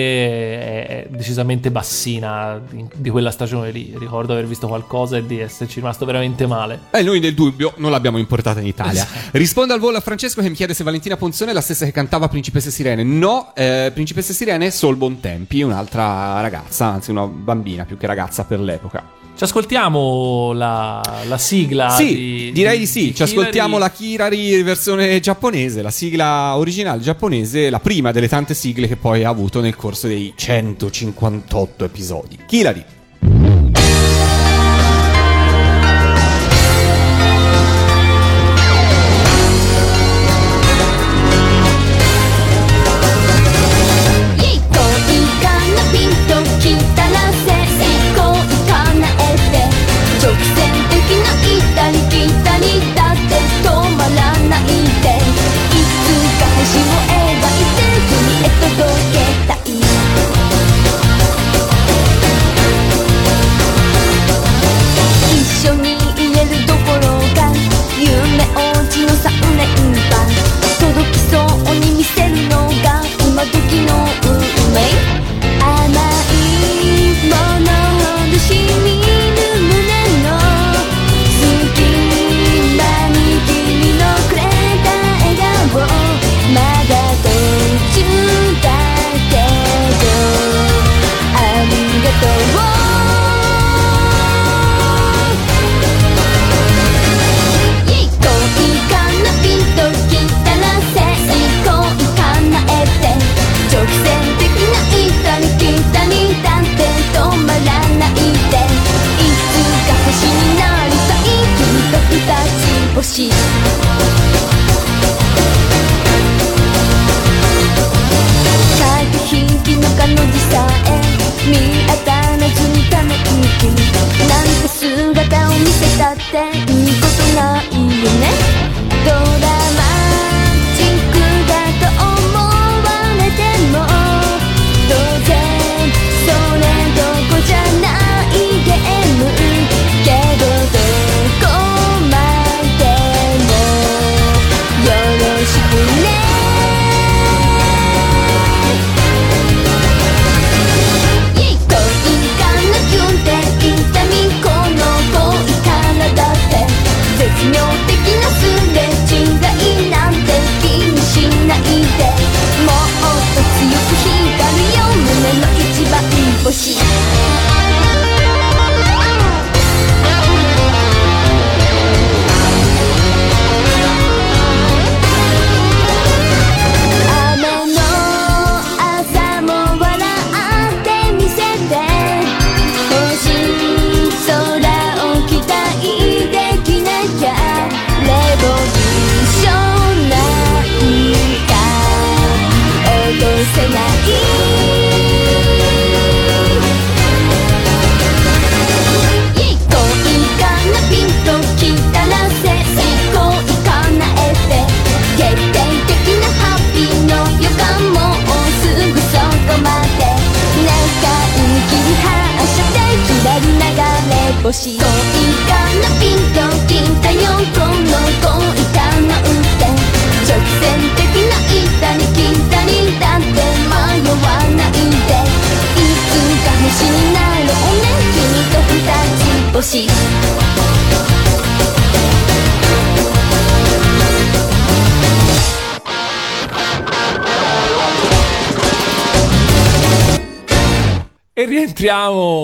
è, decisamente bassina di, di quella stagione lì. Ricordo aver visto qualcosa e di esserci rimasto veramente male. E noi nel dubbio non l'abbiamo importata in Italia. Rispondo al volo a Francesco che mi chiede se Valentina Ponzone è la stessa che cantava Principesse Sirene. No, eh, Principesse Sirene è Sol Bontempi, un'altra ragazza, anzi una bambina più che ragazza per l'epoca. Ci ascoltiamo la, la sigla? sì, di- direi di sì. di Ci ascoltiamo la. Kirari versione giapponese, la sigla originale giapponese, la prima delle tante sigle che poi ha avuto nel corso dei 158 episodi. Kirari.「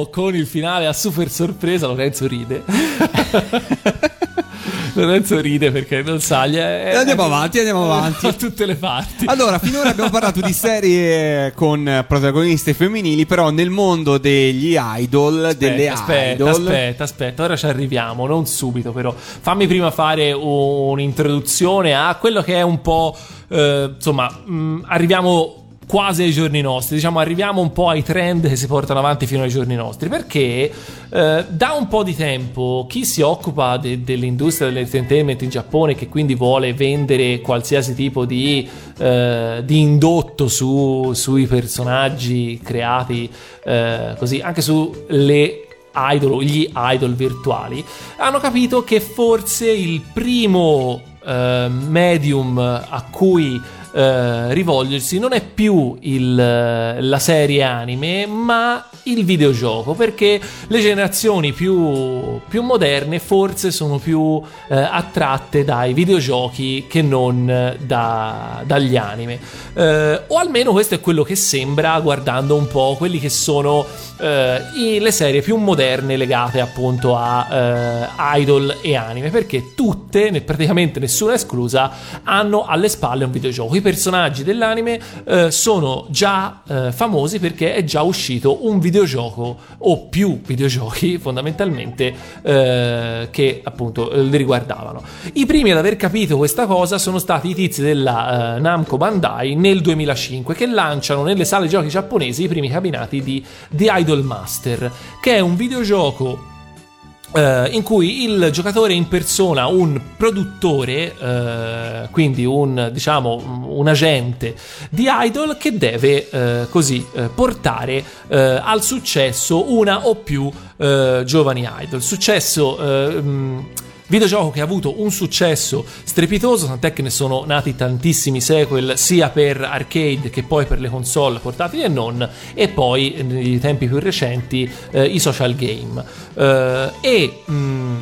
con il finale a super sorpresa. Lorenzo ride. Lorenzo ride perché non sa. è- E andiamo avanti, andiamo avanti. Da tutte le parti. Allora, finora abbiamo parlato di serie con protagoniste femminili, però nel mondo degli idol, delle aspetta, idol. aspetta, aspetta, ora ci arriviamo, non subito però. Fammi prima fare un'introduzione a quello che è un po', eh, insomma, mh, arriviamo quasi ai giorni nostri, diciamo arriviamo un po' ai trend che si portano avanti fino ai giorni nostri, perché eh, da un po' di tempo chi si occupa de- dell'industria dell'entertainment in Giappone, che quindi vuole vendere qualsiasi tipo di, eh, di indotto su- sui personaggi creati eh, così, anche sulle idol gli idol virtuali hanno capito che forse il primo eh, medium a cui eh, rivolgersi non è più il, la serie anime ma il videogioco perché le generazioni più, più moderne forse sono più eh, attratte dai videogiochi che non da- dagli anime Eh, o almeno questo è quello che sembra guardando un po' quelli che sono eh, i- le serie più moderne legate appunto a eh, idol e anime perché tutte, praticamente nessuna esclusa, hanno alle spalle un videogioco. I personaggi dell'anime eh, sono già eh, famosi perché è già uscito un videogioco o più videogiochi fondamentalmente eh, che appunto eh, li riguardavano. I primi ad aver capito questa cosa sono stati i tizi della eh, Namco Bandai nel 2005 che lanciano nelle sale giochi giapponesi i primi cabinati di The Idol Master, che è un videogioco eh, in cui il giocatore impersona un produttore, eh, quindi un diciamo un agente di idol che deve eh, così portare al successo una o più giovani idol. Successo. mh, Videogioco che ha avuto un successo strepitoso, tant'è che ne sono nati tantissimi sequel sia per arcade che poi per le console portatili e non, e poi eh, nei tempi più recenti eh, i social game. Eh, e mh,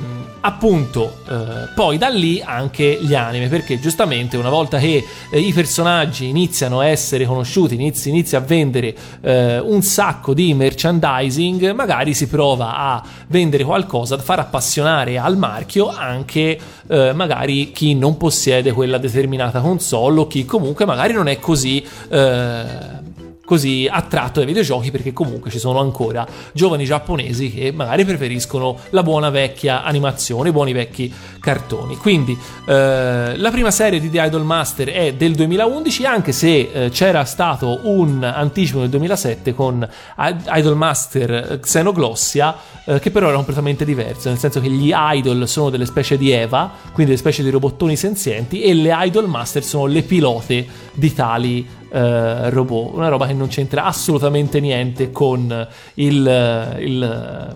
appunto eh, poi da lì anche gli anime, perché giustamente una volta che eh, i personaggi iniziano a essere conosciuti, inizi, inizia a vendere eh, un sacco di merchandising, magari si prova a vendere qualcosa, a far appassionare al marchio anche eh, magari chi non possiede quella determinata console o chi comunque magari non è così eh, così attratto dai videogiochi perché comunque ci sono ancora giovani giapponesi che magari preferiscono la buona vecchia animazione, i buoni vecchi cartoni. Quindi eh, la prima serie di The Idol Master è del 2011 anche se eh, c'era stato un anticipo nel 2007 con Idol Master Xenoglossia eh, che però era completamente diverso, nel senso che gli idol sono delle specie di Eva, quindi delle specie di robottoni senzienti e le Idol Master sono le pilote di tali eh, robot, una roba che non c'entra assolutamente niente con il, il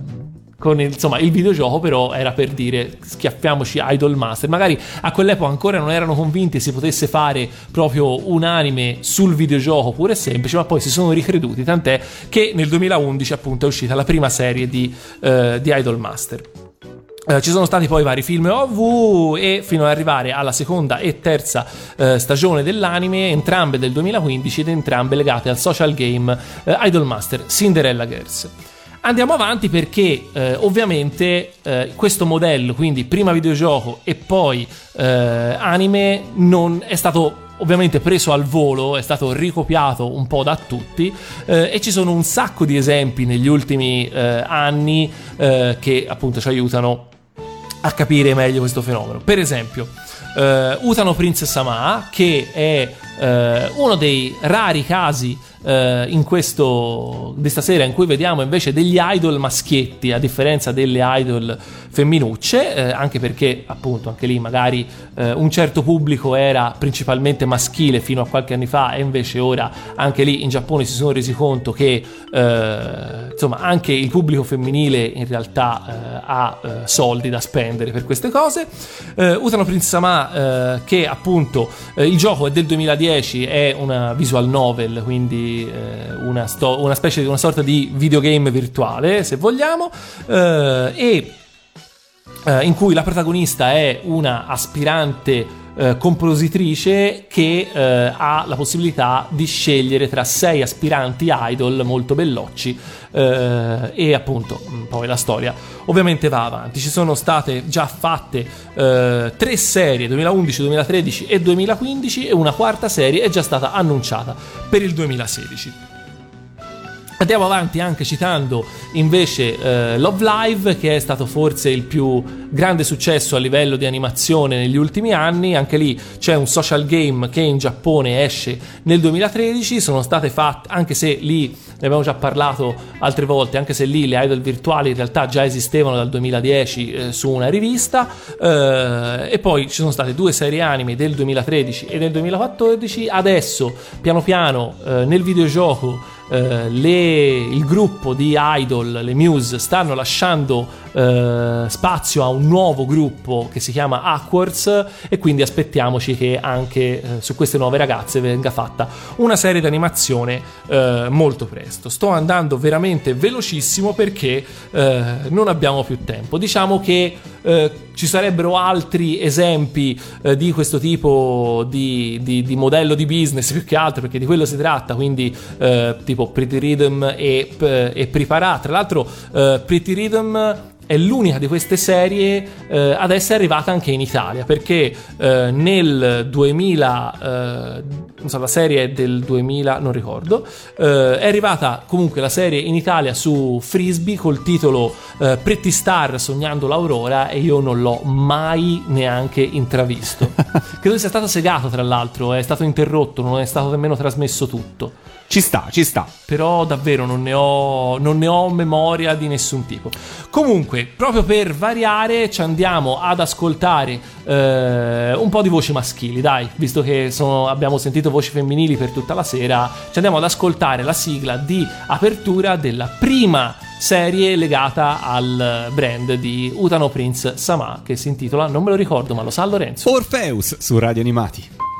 con il, insomma, il videogioco però era per dire schiaffiamoci Idol Master. Magari a quell'epoca ancora non erano convinti si potesse fare proprio un anime sul videogioco pure semplice, ma poi si sono ricreduti, tant'è che nel 2011 appunto è uscita la prima serie di, eh, di Idol Master. Eh, ci sono stati poi vari film OV e fino ad arrivare alla seconda e terza eh, stagione dell'anime, entrambe del 2015 ed entrambe legate al social game eh, Idol Master Cinderella Girls. Andiamo avanti perché eh, ovviamente eh, questo modello, quindi prima videogioco e poi anime, non è stato ovviamente preso al volo, è stato ricopiato un po' da tutti eh, e ci sono un sacco di esempi negli ultimi eh, anni eh, che appunto ci aiutano a capire meglio questo fenomeno. Per esempio, eh, Utano Princess Sama, che è eh, uno dei rari casi eh, in questo di stasera in cui vediamo invece degli idol maschietti a differenza delle idol femminucce, eh, anche perché appunto anche lì magari eh, un certo pubblico era principalmente maschile fino a qualche anni fa e invece ora anche lì in Giappone si sono resi conto che eh, insomma anche il pubblico femminile in realtà eh, ha eh, soldi da spendere per queste cose. Utano Prince eh, che appunto il gioco è del 2010 è una visual novel quindi una, sto- una specie di una sorta di videogame virtuale se vogliamo e eh, in cui la protagonista è una aspirante eh, compositrice che eh, ha la possibilità di scegliere tra sei aspiranti idol molto bellocci eh, e appunto mh, poi la storia ovviamente va avanti. Ci sono state già fatte eh, tre serie 2011, 2013 e 2015 e una quarta serie è già stata annunciata per il 2016. Andiamo avanti anche citando invece eh, Love Live, che è stato forse il più grande successo a livello di animazione negli ultimi anni. Anche lì c'è un social game che in Giappone esce nel 2013. Sono state fatte, anche se lì ne abbiamo già parlato altre volte, anche se lì le idol virtuali in realtà già esistevano dal 2010 eh, su una rivista. eh, e poi ci sono state due serie anime del 2013 e del 2014. Adesso, piano piano, eh, nel videogioco eh, le- il gruppo di idol, le Muse, stanno lasciando eh, spazio a un nuovo gruppo che si chiama Aquards e quindi aspettiamoci che anche eh, su queste nuove ragazze venga fatta una serie di animazione eh, molto presto. Sto andando veramente velocissimo perché eh, non abbiamo più tempo. Diciamo che eh, ci sarebbero altri esempi di questo tipo di, di- di modello di business più che altro perché di quello si tratta quindi tipo Pretty Rhythm e, e Prepara tra l'altro Pretty Rhythm è l'unica di queste serie eh, ad essere arrivata anche in Italia perché eh, nel 2000 eh, non so, la serie è del 2000 non ricordo eh, è arrivata comunque la serie in Italia su Frisbee col titolo eh, Pretty Star sognando l'aurora e io non l'ho mai neanche intravisto. Credo sia stato segato tra l'altro è stato interrotto non è stato nemmeno trasmesso tutto Ci sta, ci sta. però davvero non ne, ho, non ne ho memoria di nessun tipo. Comunque, proprio per variare, ci andiamo ad ascoltare eh, un po' di voci maschili, dai, visto che sono- abbiamo sentito voci femminili per tutta la sera, ci andiamo ad ascoltare la sigla di apertura della prima serie legata al brand di Utano Prince Sama, che si intitola, non me lo ricordo, ma lo sa Lorenzo. Orpheus su Radio Animati.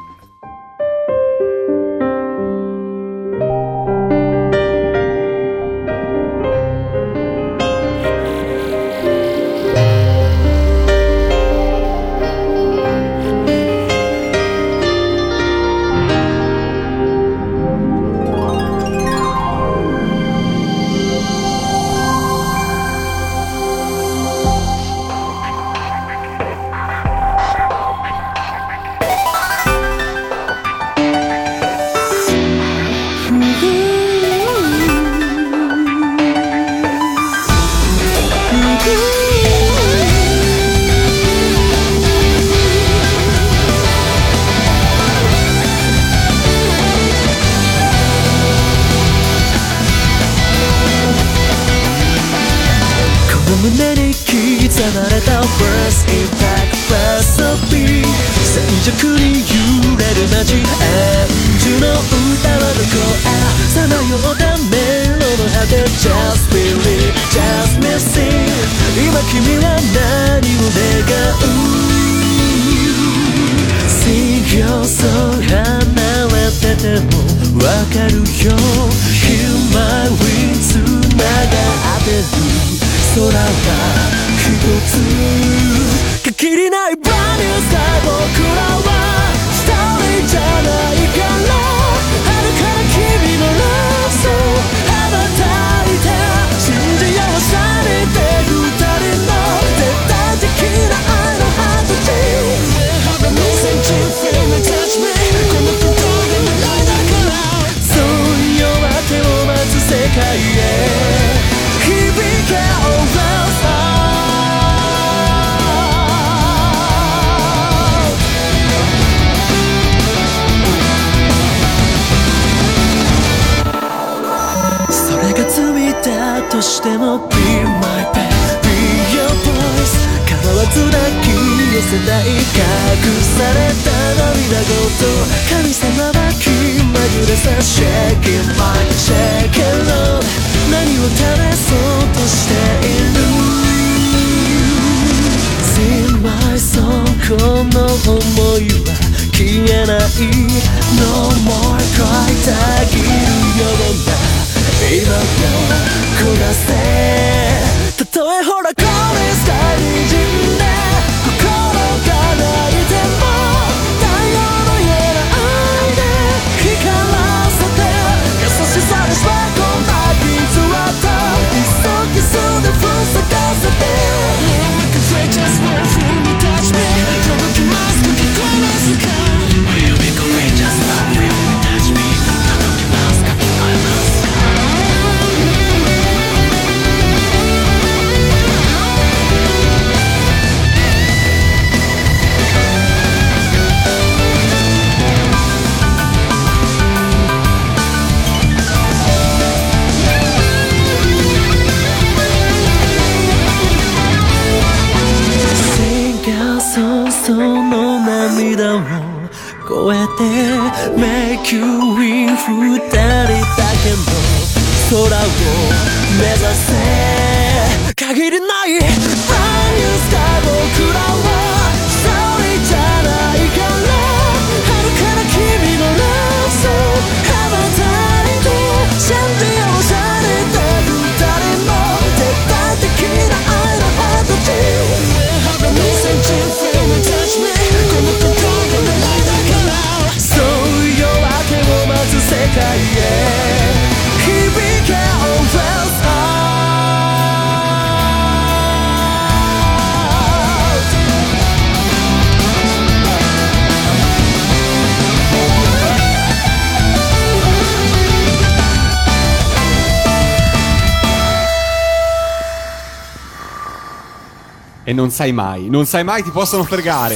Sai mai, non sai mai, ti possono fregare.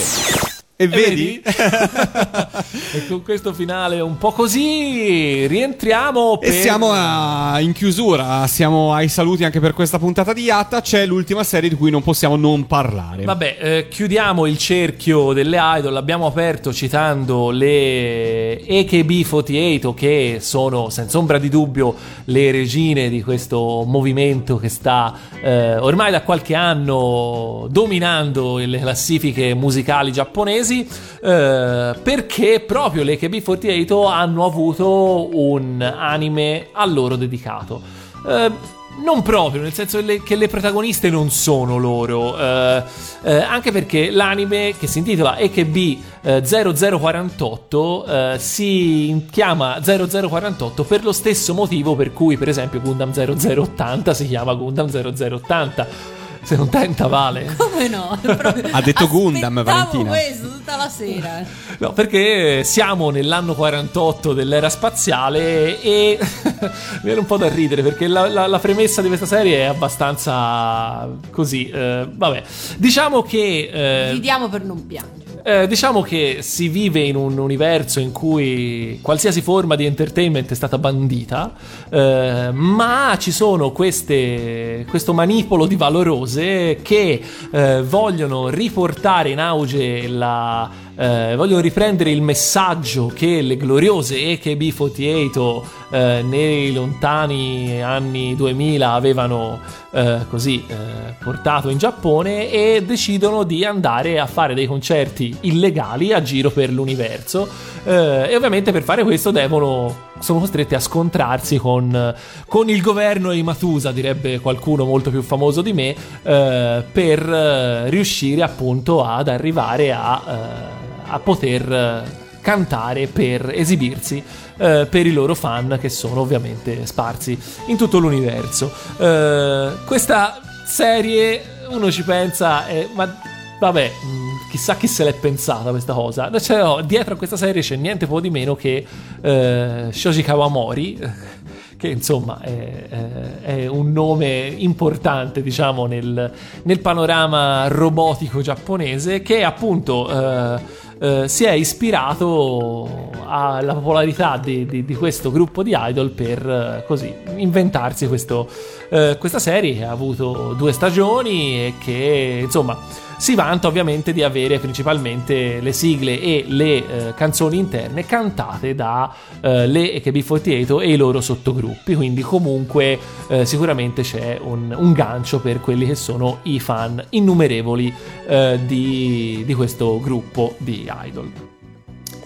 E vedi? e con questo finale un po' così rientriamo E per... siamo a- in chiusura, siamo ai saluti anche per questa puntata di Yatta. C'è l'ultima serie di cui non possiamo non parlare. Vabbè, eh, chiudiamo il cerchio delle idol. L'abbiamo aperto citando le AKB48, che sono senza ombra di dubbio le regine di questo movimento che sta eh, ormai da qualche anno dominando le classifiche musicali giapponesi. eh, perché proprio le AKB48 hanno avuto un anime a loro dedicato. Eh, non proprio, nel senso che le, che le protagoniste non sono loro, eh, eh, anche perché l'anime che si intitola EKB eh, 0048 eh, si chiama 0048 per lo stesso motivo per cui per esempio Gundam 0080 si chiama Gundam 0080. Se non tenta vale. Come no? Proprio- Ha detto Gundam, Valentina. questo tutta la sera. No, perché siamo nell'anno 48 dell'era spaziale e mi viene un po' da ridere perché la, la- la premessa di questa serie è abbastanza così. eh, vabbè, diciamo che. eh, Ridiamo per non piangere. Eh, diciamo che si vive in un universo in cui qualsiasi forma di entertainment è stata bandita, eh, ma ci sono queste, questo manipolo di valorose che eh, vogliono riportare in auge la. Eh, vogliono riprendere il messaggio che le gloriose AKB48 eh, nei lontani anni 2000 avevano eh, così eh, portato in Giappone e decidono di andare a fare dei concerti illegali a giro per l'universo. Eh, e ovviamente per fare questo devono sono costretti a scontrarsi con, con il governo e i Matusa direbbe qualcuno molto più famoso di me eh, per eh, riuscire appunto ad arrivare a, eh, a poter eh, cantare per esibirsi eh, per i loro fan che sono ovviamente sparsi in tutto l'universo. Eh, questa serie uno ci pensa, ma vabbè, mh, chissà chi se l'è pensata questa cosa. Cioè, no, dietro a questa serie c'è niente po' di meno che eh, Shoji Kawamori. Che insomma è, è- è un nome importante, diciamo, nel, nel panorama robotico giapponese, che appunto eh, eh, si è ispirato alla popolarità di, di- di questo gruppo di idol per eh, così inventarsi questo, eh, questa serie ha avuto due stagioni e che insomma si vanta ovviamente di avere principalmente le sigle e le eh, canzoni interne cantate da eh, le AKB48 e i loro sottogruppi, quindi comunque eh, sicuramente c'è un, un gancio per quelli che sono i fan innumerevoli eh, di, di questo gruppo di idol.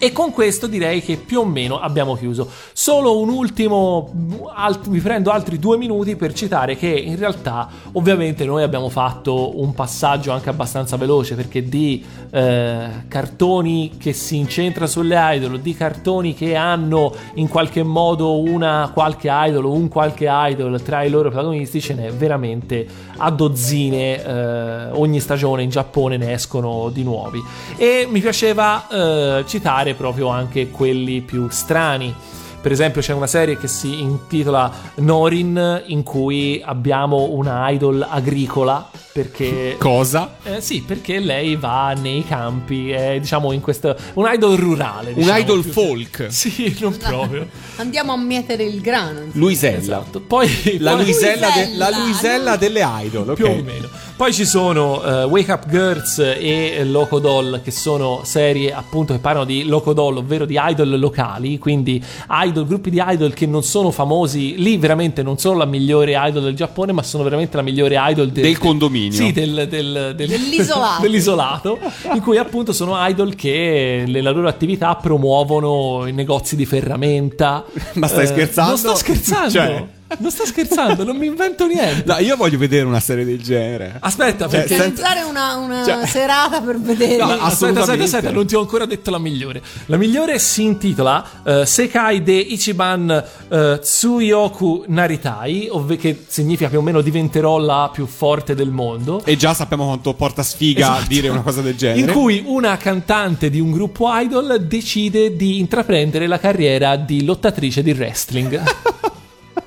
E con questo direi che più o meno abbiamo chiuso. Solo un ultimo, alt- vi prendo altri due minuti per citare che in realtà ovviamente noi abbiamo fatto un passaggio anche abbastanza veloce perché di eh, cartoni che si incentra sulle idol, di cartoni che hanno in qualche modo una qualche idol un qualche idol tra i loro protagonisti ce n'è veramente a dozzine eh, ogni stagione in Giappone ne escono di nuovi e mi piaceva eh, citare proprio anche quelli più strani per esempio c'è una serie che si intitola Norin in cui abbiamo una idol agricola perché Cosa? eh, sì, perché lei va nei campi, è diciamo in questo un idol rurale, Un diciamo, idol più- folk. Sì, non proprio. Andiamo a mietere il grano. insomma. Luisella. Esatto. Poi La poi- Luisella, de- la Luisella, Luisella delle idol, ok. più o meno. Poi ci sono eh, Wake Up Girls e Loco Doll, che sono serie appunto che parlano di Loco Doll, ovvero di idol locali, quindi idol, gruppi di idol che non sono famosi, lì veramente non sono la migliore idol del Giappone, ma sono veramente la migliore idol del, Del condominio. Sì, del, del- del- Dell'isolato. dell'isolato, in cui appunto sono idol che nella loro attività promuovono i negozi di ferramenta. Ma stai Eh, scherzando? Non sto scherzando. Cioè- Non sto scherzando, non mi invento niente. No, io voglio vedere una serie del genere. Aspetta, Cioè, perché Organizzare una, una Cioè- serata per vedere. No, aspetta, assolutamente. aspetta, aspetta, non ti ho ancora detto la migliore. La migliore si intitola eh, Sekai de Ichiban eh, Tsuyoku Naritai, ovvero che significa più o meno diventerò la più forte del mondo. E già sappiamo quanto porta sfiga Esatto. dire una cosa del genere. In cui una cantante di un gruppo idol decide di intraprendere la carriera di lottatrice di wrestling.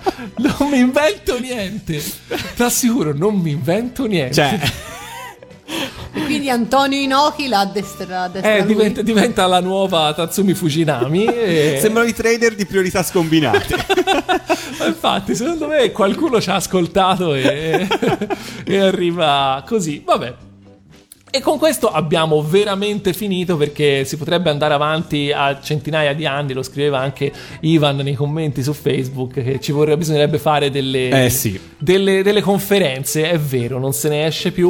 non mi invento niente. Ti assicuro, non mi invento niente. Cioè, E quindi Antonio Inoki la addestra, addestra Eh, diventa, diventa la nuova Tatsumi Fujinami. E... sembrano i trader di priorità scombinate. Ma Infatti, secondo me qualcuno ci ha ascoltato e, e arriva così. Vabbè. E con questo abbiamo veramente finito perché si potrebbe andare avanti a centinaia di anni, lo scriveva anche Ivan nei commenti su Facebook, che ci vorrebbe, bisognerebbe fare delle, Eh sì. delle, delle conferenze, è vero, non se ne esce più,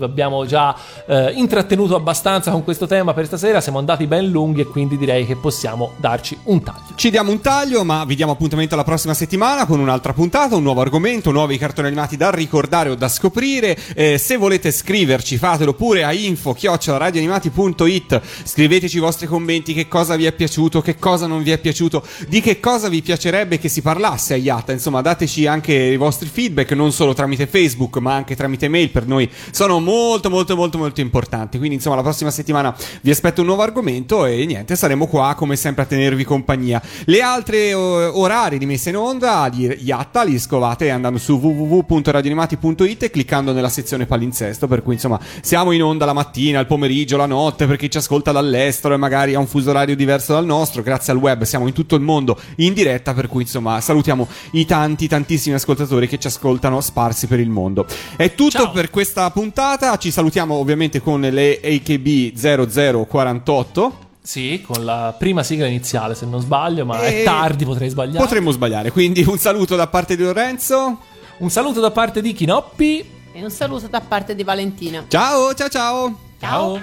abbiamo già eh, intrattenuto abbastanza con questo tema per stasera, siamo andati ben lunghi e quindi direi che possiamo darci un taglio. Ci diamo un taglio, ma vi diamo appuntamento la prossima settimana con un'altra puntata, un nuovo argomento, nuovi cartoni animati da ricordare o da scoprire. Eh, se volete scriverci, fatelo pure a info radioanimati.it. Scriveteci i vostri commenti, che cosa vi è piaciuto, che cosa non vi è piaciuto, di che cosa vi piacerebbe che si parlasse a Yatta. Insomma, dateci anche i vostri feedback, non solo tramite Facebook, ma anche tramite mail. Per noi sono molto, molto, molto, molto importanti. Quindi, insomma, la prossima settimana vi aspetto un nuovo argomento e niente, saremo qua come sempre a tenervi compagnia. Le altre orari di messa in onda di Yatta li scovate andando su www.radioanimati.it e cliccando nella sezione palinsesto. Per cui, insomma, siamo in onda la mattina, il pomeriggio, la notte per chi ci ascolta dall'estero e magari ha un fuso orario diverso dal nostro. Grazie al web siamo in tutto il mondo in diretta. Per cui, insomma, salutiamo i tanti, tantissimi ascoltatori che ci ascoltano sparsi per il mondo. È tutto Ciao. per questa puntata. Ci salutiamo ovviamente con le AKB 0048. Sì, con la prima sigla iniziale, se non sbaglio, ma E- è tardi, potrei sbagliare. Potremmo sbagliare, quindi un saluto da parte di Lorenzo. Un saluto da parte di Kinoppi. E un saluto da parte di Valentina. Ciao, ciao, ciao. Ciao.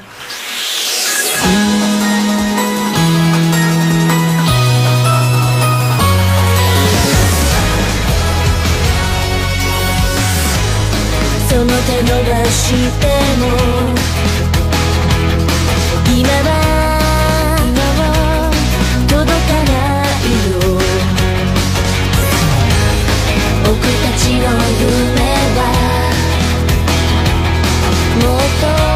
その手伸ばしても今は今は届かないよ僕たちの夢 more thoughts